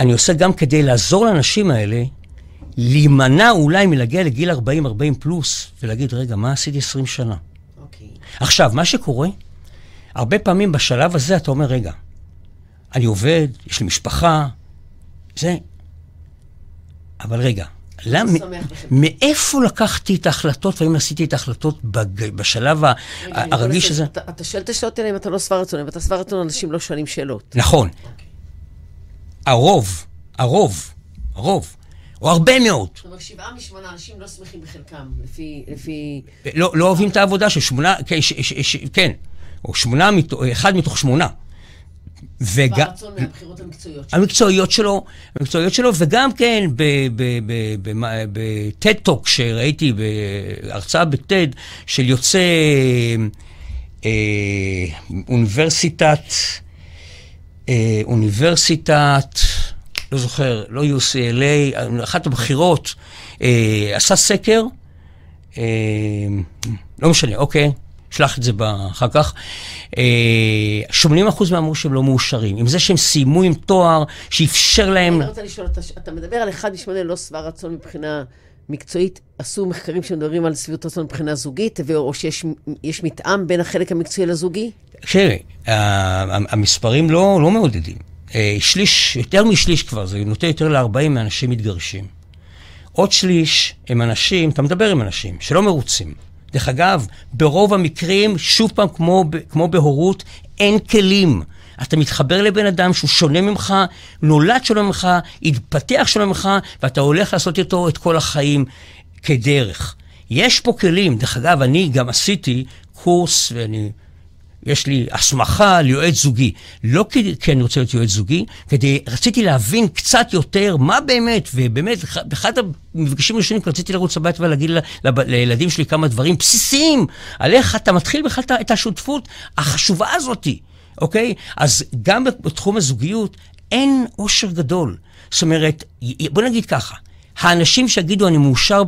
אני עושה גם כדי לעזור לאנשים האלה להימנע אולי מלהגיע לגיל 40-40 פלוס, ולהגיד, רגע, מה עשיתי 20 שנה? Okay. אוקיי. עכשיו, מה שקורה, הרבה פעמים בשלב הזה אתה אומר, רגע, אני עובד, יש לי משפחה, זה... אבל רגע, למ... מאיפה לקחתי את ההחלטות, והאם עשיתי את ההחלטות בשלב הרגיש הזה? אתה שואל את השאלות האלה אם אתה לא שבע רצון, אם אתה שבע רצון, אנשים לא שואלים שאלות. נכון. הרוב, הרוב, הרוב, או הרבה מאוד. זאת אומרת, שבעה משמונה אנשים לא שמחים בחלקם, לפי... לא, לא אוהבים את העבודה של שמונה, כן, כן. או שמונה, אחד מתוך שמונה. וגם... הרצון מהבחירות המקצועיות שלו. המקצועיות שלו, המקצועיות שלו, וגם כן בטד-טוק שראיתי, בהרצאה בטד של יוצא אה, אוניברסיטת, אה, אוניברסיטת, לא זוכר, לא UCLA, אחת הבחירות, אה, עשה סקר, אה, לא משנה, אוקיי. שלח את זה אחר כך. 80% אה, אמרו שהם לא מאושרים. עם זה שהם סיימו עם תואר שאפשר להם... אני רוצה לשאול, אתה, אתה מדבר על אחד משמונה לא שבע רצון מבחינה מקצועית. עשו מחקרים שמדברים על שביעות רצון מבחינה זוגית, או שיש מתאם בין החלק המקצועי לזוגי? תראי, המספרים לא, לא מעודדים. אה, שליש, יותר משליש כבר, זה נוטה יותר ל-40 מאנשים מתגרשים. עוד שליש הם אנשים, אתה מדבר עם אנשים שלא מרוצים. דרך אגב, ברוב המקרים, שוב פעם, כמו, כמו בהורות, אין כלים. אתה מתחבר לבן אדם שהוא שונה ממך, נולד שונה ממך, התפתח שונה ממך, ואתה הולך לעשות איתו את כל החיים כדרך. יש פה כלים. דרך אגב, אני גם עשיתי קורס, ואני יש לי הסמכה ליועץ זוגי. לא כי, כי אני רוצה להיות יועץ זוגי, כדי, רציתי להבין קצת יותר מה באמת, ובאמת, באחד המפגשים הראשונים רציתי לרוץ הביתה ולהגיד לילדים שלי כמה דברים בסיסיים, על איך אתה מתחיל בכלל את השותפות החשובה הזאתי, אוקיי? אז גם בתחום הזוגיות אין עושר גדול. זאת אומרת, בוא נגיד ככה, האנשים שיגידו אני מאושר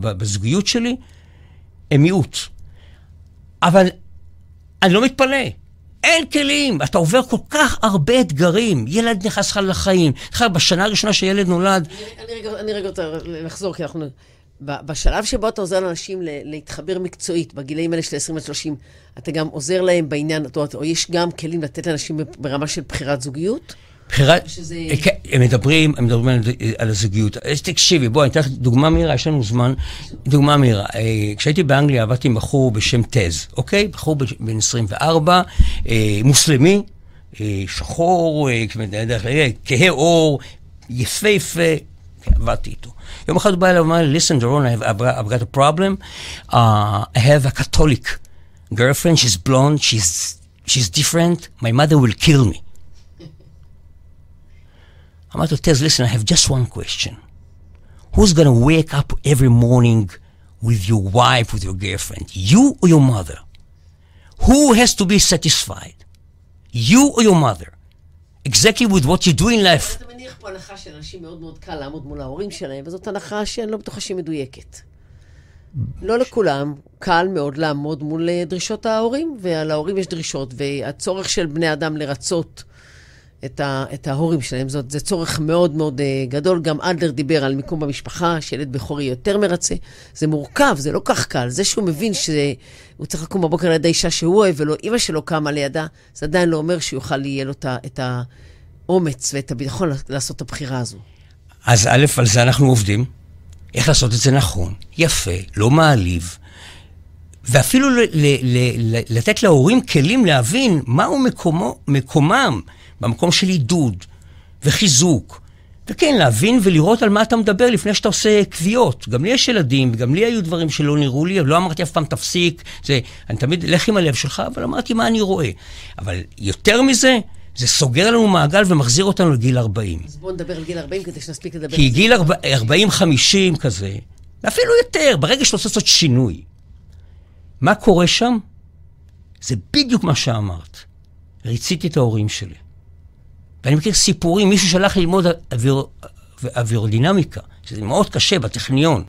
בזוגיות שלי, הם מיעוט. אבל אני לא מתפלא. אין כלים, אתה עובר כל כך הרבה אתגרים. ילד נכנס לך לחיים. בכלל, בשנה הראשונה שילד נולד... אני, רגע רוצה לחזור, כי אנחנו... בשלב שבו אתה עוזר לאנשים להתחבר מקצועית, בגילאים האלה של 20 עד 30, אתה גם עוזר להם בעניין, או יש גם כלים לתת לאנשים ברמה של בחירת זוגיות? בחירת... שזה... אה, כן, הם מדברים, הם מדברים על, על הזוגיות. אז תקשיבי, בואי, אני אתן לך דוגמה מהירה, יש לנו זמן. דוגמה מהירה. אה, כשהייתי באנגליה עבדתי עם בחור בשם תז, אוקיי? בחור בן 24, אה, מוסלמי, שחור, כהה עור, יפהפה, עבדתי איתו. יום אחד הוא בא אליי ואמר לי, listen, Doron, I've got a problem. Uh, I have a Catholic girlfriend, she's blonde, she's, she's different, my mother will kill me. אמרתי לו, תז, listen, I have just one question. Who's gonna wake up every morning with your wife, with your girlfriend? You or your mother? Who has to be satisfied? You or your mother? Exactly with what you do in life. אתה מניח פה הנחה שלאנשים מאוד מאוד קל לעמוד מול ההורים שלהם, וזאת הנחה שאני לא בטוחה שהיא מדויקת. לא לכולם קל מאוד לעמוד מול דרישות ההורים, ועל ההורים יש דרישות, והצורך של בני אדם לרצות את, ה, את ההורים שלהם. זאת, זה צורך מאוד מאוד uh, גדול. גם אדלר דיבר על מיקום במשפחה, שילד בכורי יותר מרצה. זה מורכב, זה לא כך קל. זה שהוא מבין שהוא צריך לקום בבוקר ליד האישה שהוא אוהב, ולא אימא שלו קמה לידה, זה עדיין לא אומר שיוכל, יהיה לו את האומץ ואת הביטחון לעשות את הבחירה הזו. אז א', על זה אנחנו עובדים. איך לעשות את זה נכון, יפה, לא מעליב. ואפילו ל- ל- ל- לתת להורים כלים להבין מהו מקומו, מקומם. במקום של עידוד וחיזוק. וכן, להבין ולראות על מה אתה מדבר לפני שאתה עושה קביעות. גם לי יש ילדים, וגם לי היו דברים שלא נראו לי, לא אמרתי אף פעם תפסיק, זה, אני תמיד, לך עם הלב שלך, אבל אמרתי מה אני רואה. אבל יותר מזה, זה סוגר לנו מעגל ומחזיר אותנו לגיל 40. אז בואו נדבר על גיל 40 כדי שנספיק לדבר כי גיל 40-50 כזה, ואפילו יותר, ברגע שאתה רוצה לעשות שינוי. מה קורה שם? זה בדיוק מה שאמרת. ריציתי את ההורים שלי. ואני מכיר סיפורים, מישהו שלח ללמוד אוויר, אווירודינמיקה, שזה מאוד קשה בטכניון.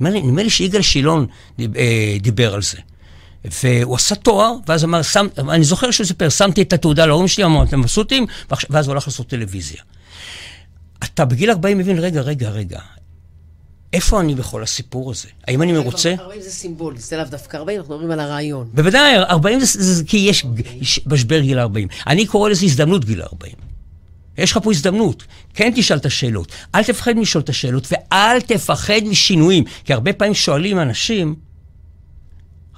נדמה לי שיגאל שילון אה, דיבר על זה. והוא עשה תואר, ואז אמר, שם, אני זוכר שהוא סיפר, שמתי את התעודה להורים שלי, אמרתי, אתם מבסוטים, ואז הוא הלך לעשות טלוויזיה. אתה בגיל 40 מבין, רגע, רגע, רגע, איפה אני בכל הסיפור הזה? האם אני מרוצה? 40 זה סימבולי, זה לאו דווקא 40, אנחנו מדברים על הרעיון. בוודאי, 40 זה כי יש משבר גיל 40. אני קורא לזה הזדמנות גיל 40. יש לך פה הזדמנות. כן תשאל את השאלות. אל תפחד משאול את השאלות, ואל תפחד משינויים. כי הרבה פעמים שואלים אנשים,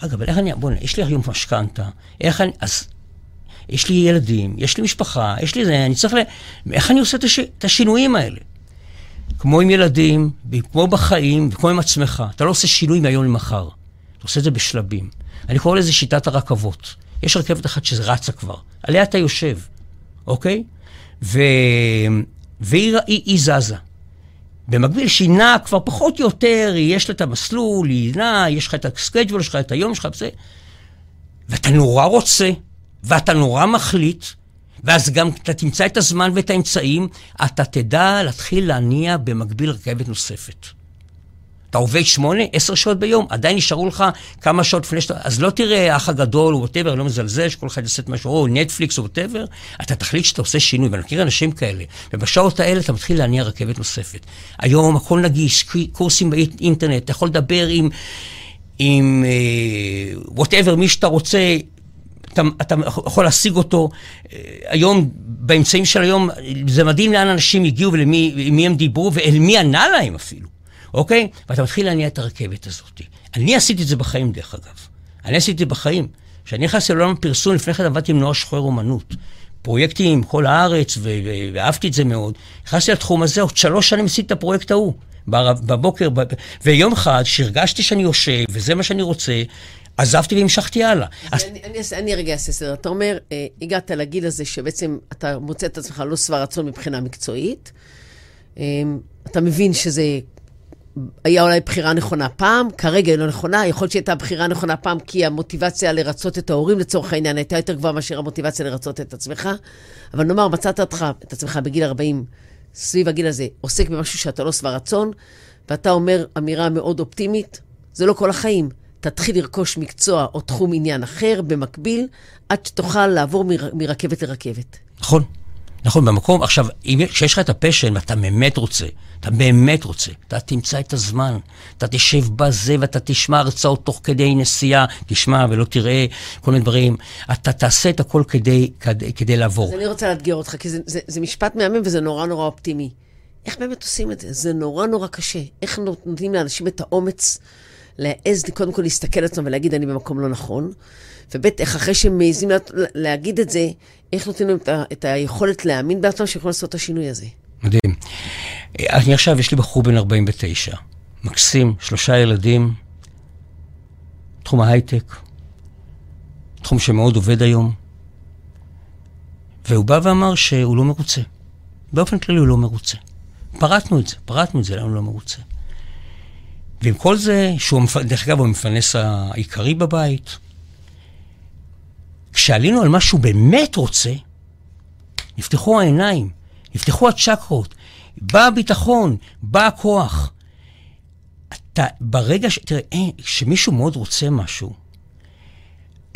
רגע, אבל איך אני, בוא'נה, יש לי היום משכנתה, איך אני, אז יש לי ילדים, יש לי משפחה, יש לי זה, אני צריך ל... איך אני עושה את, הש... את השינויים האלה? כמו עם ילדים, כמו בחיים, וכמו עם עצמך. אתה לא עושה שינוי מהיום למחר. אתה עושה את זה בשלבים. אני קורא לזה שיטת הרכבות. יש רכבת אחת שרצה כבר, עליה אתה יושב, אוקיי? ו... והיא היא, זזה. במקביל שהיא נעה כבר פחות או יותר, יש לה את המסלול, היא נעה, יש לך את ה schedule שלך, את היום שלך, וזה. ואתה נורא רוצה, ואתה נורא מחליט, ואז גם אתה תמצא את הזמן ואת האמצעים, אתה תדע להתחיל להניע במקביל רכבת נוספת. אתה עובד שמונה, עשר שעות ביום, עדיין נשארו לך כמה שעות לפני שאתה... אז לא תראה האח הגדול או whatever, לא מזלזל, שכל אחד יעשה את משהו, או נטפליקס או whatever, אתה תחליט שאתה עושה שינוי, ואני מכיר אנשים כאלה, ובשעות האלה אתה מתחיל להניע רכבת נוספת. היום הכל נגיש, קורסים באינטרנט, אתה יכול לדבר עם... עם whatever, אה, מי שאתה רוצה, אתה, אתה יכול להשיג אותו. אה, היום, באמצעים של היום, זה מדהים לאן אנשים הגיעו ולמי הם דיברו ואל מי ענה להם אפילו. אוקיי? ואתה מתחיל להניע את הרכבת הזאת. אני עשיתי את זה בחיים, דרך אגב. אני עשיתי את זה בחיים. כשאני נכנסתי לעולם הפרסום, לפני כן עבדתי עם נוער שחרר אומנות. פרויקטים כל הארץ, ואהבתי את זה מאוד. נכנסתי לתחום הזה, עוד שלוש שנים עשיתי את הפרויקט ההוא. בבוקר, ב... ויום אחד, שהרגשתי שאני יושב, וזה מה שאני רוצה, עזבתי והמשכתי הלאה. אז... אני, אני, אני רגע אעשה סדר. אתה אומר, אה, הגעת לגיל הזה שבעצם אתה מוצא את עצמך לא שבע רצון מבחינה מקצועית. אה, אתה מבין שזה היה אולי בחירה נכונה פעם, כרגע היא לא נכונה, יכול להיות שהייתה בחירה נכונה פעם כי המוטיבציה לרצות את ההורים לצורך העניין הייתה יותר גבוהה מאשר המוטיבציה לרצות את עצמך. אבל נאמר, מצאת אותך, את עצמך בגיל 40, סביב הגיל הזה, עוסק במשהו שאתה לא שבע רצון, ואתה אומר אמירה מאוד אופטימית, זה לא כל החיים. תתחיל לרכוש מקצוע או תחום עניין אחר במקביל, עד שתוכל לעבור מר, מרכבת לרכבת. נכון. נכון, במקום, עכשיו, כשיש לך את הפשן ואתה באמת רוצה, אתה באמת רוצה, אתה תמצא את הזמן, אתה תשב בזה ואתה תשמע הרצאות תוך כדי נסיעה, תשמע ולא תראה כל מיני דברים, אתה תעשה את הכל כדי, כדי, כדי לעבור. אז אני רוצה לאתגר אותך, כי זה, זה, זה משפט מהמם וזה נורא נורא אופטימי. איך באמת עושים את זה? זה נורא נורא קשה. איך נותנים לאנשים את האומץ להעז קודם כל להסתכל על עצמם ולהגיד, אני במקום לא נכון. וב' איך אחרי שהם מעזים לה, להגיד את זה, איך נותנים להם את, את היכולת להאמין בעצמם שיכולים לעשות את השינוי הזה. מדהים. אני עכשיו, יש לי בחור בן 49, מקסים, שלושה ילדים, תחום ההייטק, תחום שמאוד עובד היום, והוא בא ואמר שהוא לא מרוצה. באופן כללי הוא לא מרוצה. פרטנו את זה, פרטנו את זה, למה הוא לא מרוצה. ועם כל זה, שהוא, דרך אגב, הוא המפרנס העיקרי בבית, כשעלינו על מה שהוא באמת רוצה, נפתחו העיניים, נפתחו הצ'קרות, בא הביטחון, בא הכוח. אתה, ברגע ש... תראה, כשמישהו מאוד רוצה משהו,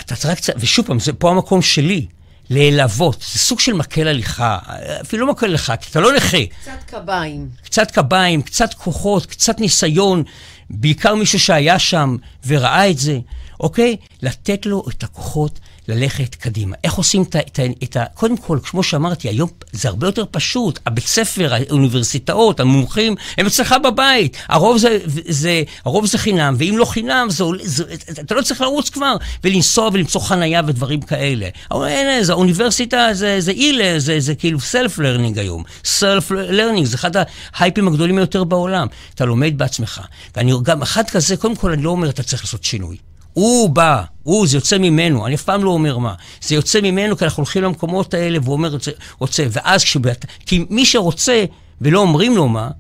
אתה צריך קצת, ושוב פעם, זה פה המקום שלי, להלוות. זה סוג של מקל הליכה, אפילו לא מקל הליכה, כי אתה לא נכה. קצת קביים. קצת קביים, קצת כוחות, קצת ניסיון, בעיקר מישהו שהיה שם וראה את זה, אוקיי? לתת לו את הכוחות ללכת קדימה. איך עושים את ה... את ה, את ה קודם כל, כמו שאמרתי, היום זה הרבה יותר פשוט. הבית ספר, האוניברסיטאות, המומחים, הם אצלך בבית. הרוב זה, זה, הרוב זה חינם, ואם לא חינם, זה, זה, אתה לא צריך לרוץ כבר ולנסוע ולמצוא חנייה ודברים כאלה. אבל אין, זה האוניברסיטה, זה, זה אילה, זה, זה כאילו self learning היום. self learning, זה אחד ההייפים הגדולים ביותר בעולם. אתה לומד בעצמך. ואני גם, אחד כזה, קודם כל, אני לא אומר, אתה צריך לעשות שינוי. הוא בא, הוא, זה יוצא ממנו, אני אף פעם לא אומר מה. זה יוצא ממנו כי אנחנו הולכים למקומות האלה והוא אומר, רוצה, ואז כשבאת, כי מי שרוצה ולא אומרים לו מה,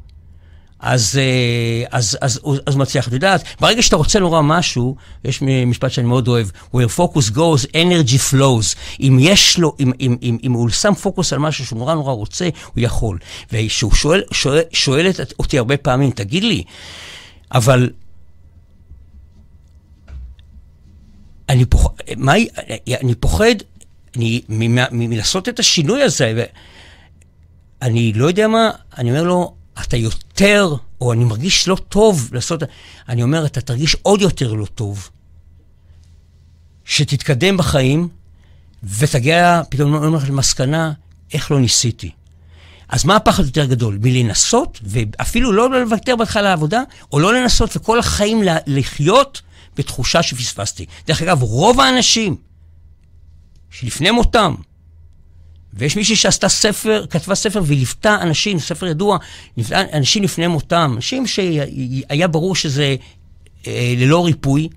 אז, אה, אז, אז, אז, אז מצליח. את יודעת, ברגע שאתה רוצה נורא משהו, יש משפט שאני מאוד אוהב, where focus goes, energy flows. אם יש לו, אם, אם, אם, אם הוא שם פוקוס על משהו שהוא נורא נורא רוצה, הוא יכול. וכשהוא שואל, שואל, שואלת אותי הרבה פעמים, תגיד לי, אבל אני, פוח, מה, אני פוחד אני, מלעשות את השינוי הזה, ואני לא יודע מה, אני אומר לו, אתה יותר, או אני מרגיש לא טוב לעשות, אני אומר, אתה תרגיש עוד יותר לא טוב. שתתקדם בחיים, ותגיע פתאום למסקנה, איך לא ניסיתי. אז מה הפחד יותר גדול? מלנסות, ואפילו לא לוותר בהתחלה לעבודה, או לא לנסות וכל החיים לחיות בתחושה שפספסתי. דרך אגב, רוב האנשים שלפני מותם, ויש מישהי שעשתה ספר, כתבה ספר וליוותה אנשים, ספר ידוע, אנשים לפני מותם, אנשים שהיה ברור שזה אה, ללא ריפוי,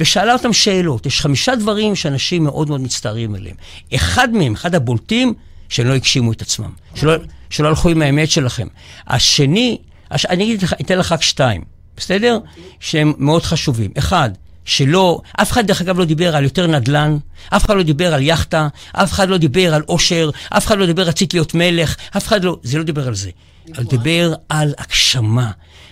ושאלה אותם שאלות. יש חמישה דברים שאנשים מאוד מאוד מצטערים עליהם. אחד מהם, אחד הבולטים, שהם לא הגשימו את עצמם. שלא, שלא הלכו עם האמת שלכם. השני, הש... אני אתן לך רק שתיים, בסדר? שהם מאוד חשובים. אחד, שלא, אף אחד דרך אגב לא דיבר על יותר נדל"ן, אף אחד לא דיבר על יאכטה, אף אחד לא דיבר על עושר, אף אחד לא דיבר רציתי להיות מלך, אף אחד לא, זה לא דיבר על זה. הוא דיבר על הגשמה,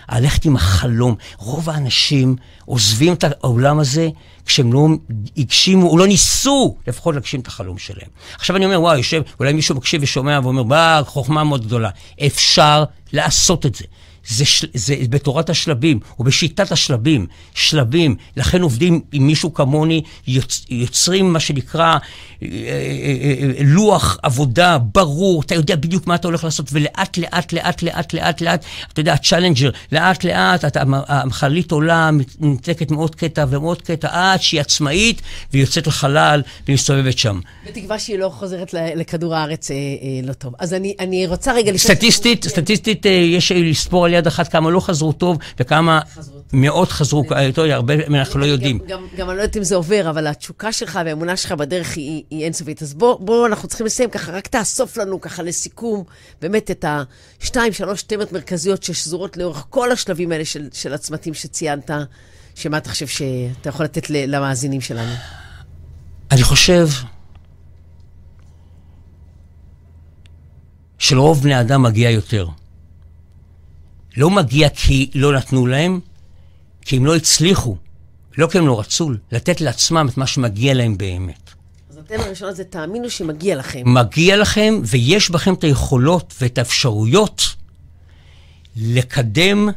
על ללכת עם החלום. רוב האנשים עוזבים את העולם הזה כשהם לא הגשימו, או לא ניסו לפחות להגשים את החלום שלהם. עכשיו אני אומר, וואו, יושב, אולי מישהו מקשיב ושומע ואומר, באה, חוכמה מאוד גדולה. אפשר לעשות את זה. זה, של, זה בתורת השלבים, ובשיטת השלבים, שלבים. לכן עובדים עם מישהו כמוני, יוצ, יוצרים מה שנקרא אה, אה, אה, לוח עבודה ברור, אתה יודע בדיוק מה אתה הולך לעשות, ולאט לאט, לאט לאט, לאט לאט, אתה יודע, צ'אלנג'ר, לאט לאט, אתה, החללית עולה, נתקת מעוד קטע ומעוד קטע, עד שהיא עצמאית, והיא יוצאת לחלל ומסתובבת שם. בתקווה שהיא לא חוזרת לכדור הארץ אה, אה, לא טוב. אז אני, אני רוצה רגע... סטטיסטית, סטטיסטית, אה, יש לספור על יד אחת כמה לא חזרו טוב, וכמה חזרו. מאות חזרו, טוב, הרבה אנחנו לא יודעים. גם, גם, גם אני לא יודעת אם זה עובר, אבל התשוקה שלך והאמונה שלך בדרך היא, היא אינסופית. אז בואו, בוא, אנחנו צריכים לסיים ככה, רק תאסוף לנו ככה לסיכום, באמת את השתיים, שלוש תמות מרכזיות ששזורות לאורך כל השלבים האלה של, של הצמתים שציינת, שמה אתה חושב שאתה יכול לתת למאזינים שלנו? אני חושב שלרוב בני אדם מגיע יותר. לא מגיע כי לא נתנו להם, כי הם לא הצליחו, לא כי הם לא רצו, לתת לעצמם את מה שמגיע להם באמת. אז התמה הראשונה זה תאמינו שמגיע לכם. מגיע לכם, ויש בכם את היכולות ואת האפשרויות לקדם,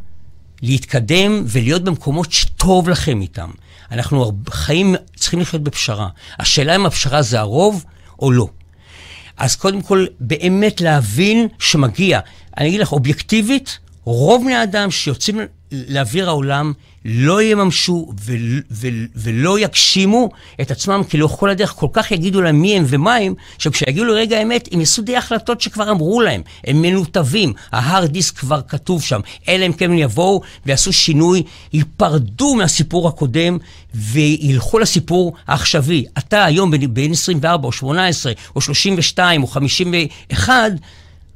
להתקדם ולהיות במקומות שטוב לכם איתם. אנחנו חיים, צריכים לחיות בפשרה. השאלה אם הפשרה זה הרוב או לא. אז קודם כל, באמת להבין שמגיע. אני אגיד לך, אובייקטיבית, רוב בני האדם שיוצאים לאוויר העולם לא יממשו ולא יגשימו את עצמם, כי לאורך כל הדרך כל כך יגידו להם מי הם ומה הם, שכשיגיעו לרגע האמת, הם יעשו די החלטות שכבר אמרו להם. הם מנותבים, ההארד דיסק כבר כתוב שם. אלא אם כן יבואו ויעשו שינוי, ייפרדו מהסיפור הקודם וילכו לסיפור העכשווי. אתה היום בין 24 או 18 או 32 או 51,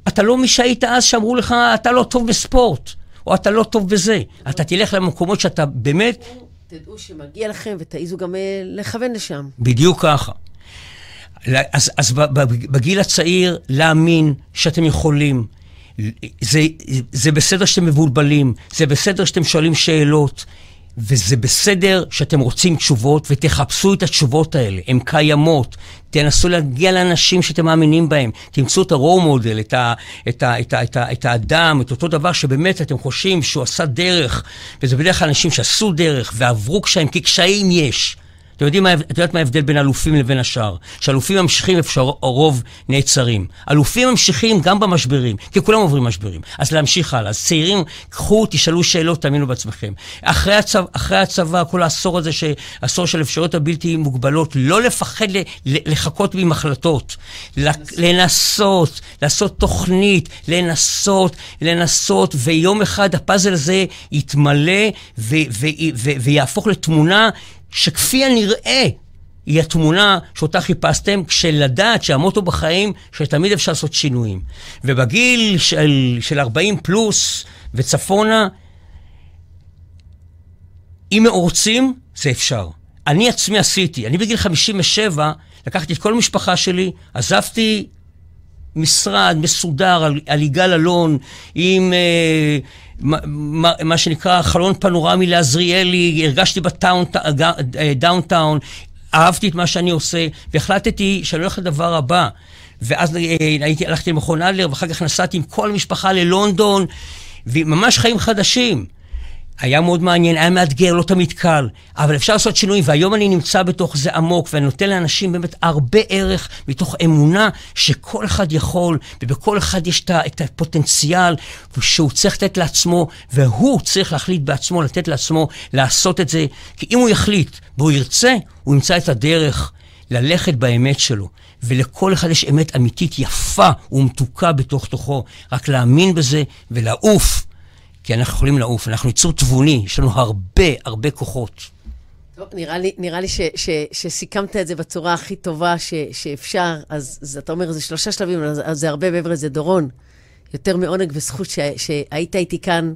אתה לא מי שהיית אז שאמרו לך, אתה לא טוב בספורט, או אתה לא טוב בזה. אתה תלך למקומות שאתה באמת... תדעו שמגיע לכם ותעיזו גם אה, לכוון לשם. בדיוק ככה. אז, אז בגיל הצעיר, להאמין שאתם יכולים. זה, זה בסדר שאתם מבולבלים, זה בסדר שאתם שואלים שאלות, וזה בסדר שאתם רוצים תשובות, ותחפשו את התשובות האלה, הן קיימות. תנסו להגיע לאנשים שאתם מאמינים בהם, תמצאו את ה-raw model, את, ה, את, ה, את, ה, את, ה, את האדם, את אותו דבר שבאמת אתם חושבים שהוא עשה דרך, וזה בדרך כלל אנשים שעשו דרך ועברו קשיים, כי קשיים יש. אתם יודעים מה, את יודעת מה ההבדל בין אלופים לבין השאר? שאלופים ממשיכים איפה שהרוב נעצרים. אלופים ממשיכים גם במשברים, כי כולם עוברים משברים. אז להמשיך הלאה. אז צעירים, קחו, תשאלו שאלות, תאמינו בעצמכם. אחרי, הצבא, אחרי הצבא, כל העשור הזה, עשור של אפשרויות הבלתי מוגבלות, לא לפחד ל, ל, לחכות עם החלטות. לנסות, לעשות תוכנית, לנסות, לנסות, ויום אחד הפאזל הזה יתמלא ו, ו, ו, ו, ויהפוך לתמונה שכפי הנראה היא התמונה שאותה חיפשתם, כשלדעת שהמוטו בחיים, שתמיד אפשר לעשות שינויים. ובגיל של, של 40 פלוס וצפונה, אם רוצים, זה אפשר. אני עצמי עשיתי. אני בגיל 57 לקחתי את כל המשפחה שלי, עזבתי משרד מסודר על, על יגאל אלון עם... אה, מה, מה שנקרא חלון פנורמי לעזריאלי, הרגשתי ב downtown, אהבתי את מה שאני עושה, והחלטתי שאני הולך לדבר הבא. ואז אה, הייתי, הלכתי למכון אדלר, ואחר כך נסעתי עם כל המשפחה ללונדון, וממש חיים חדשים. היה מאוד מעניין, היה מאתגר, לא תמיד קל, אבל אפשר לעשות שינויים, והיום אני נמצא בתוך זה עמוק, ואני נותן לאנשים באמת הרבה ערך מתוך אמונה שכל אחד יכול, ובכל אחד יש את הפוטנציאל שהוא צריך לתת לעצמו, והוא צריך להחליט בעצמו, לתת לעצמו לעשות את זה, כי אם הוא יחליט והוא ירצה, הוא ימצא את הדרך ללכת באמת שלו. ולכל אחד יש אמת אמיתית יפה ומתוקה בתוך תוכו, רק להאמין בזה ולעוף. כי אנחנו יכולים לעוף, אנחנו יצור תבוני, יש לנו הרבה הרבה כוחות. טוב, נראה לי, נראה לי ש, ש, שסיכמת את זה בצורה הכי טובה ש, שאפשר. אז, אז אתה אומר, זה שלושה שלבים, אז, אז זה הרבה מעבר לזה. דורון, יותר מעונג וזכות ש, שהיית איתי כאן,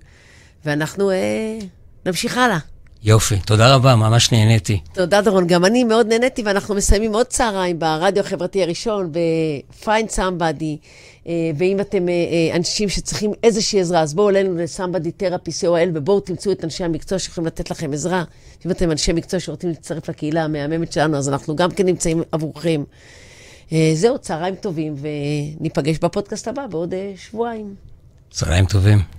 ואנחנו אה, נמשיך הלאה. יופי, תודה רבה, ממש נהניתי. תודה, דורון. גם אני מאוד נהניתי, ואנחנו מסיימים עוד צהריים ברדיו החברתי הראשון, ב-Find Somebody. אה, ואם אתם אה, אה, אנשים שצריכים איזושהי עזרה, אז בואו אלינו ל-Somebody Therapy co.il, ובואו תמצאו את אנשי המקצוע שיכולים לתת לכם עזרה. אם אתם אנשי מקצוע שרוצים להצטרף לקהילה המהממת שלנו, אז אנחנו גם כן נמצאים עבורכם. זהו, צהריים טובים, וניפגש בפודקאסט הבא בעוד שבועיים. צהריים טובים.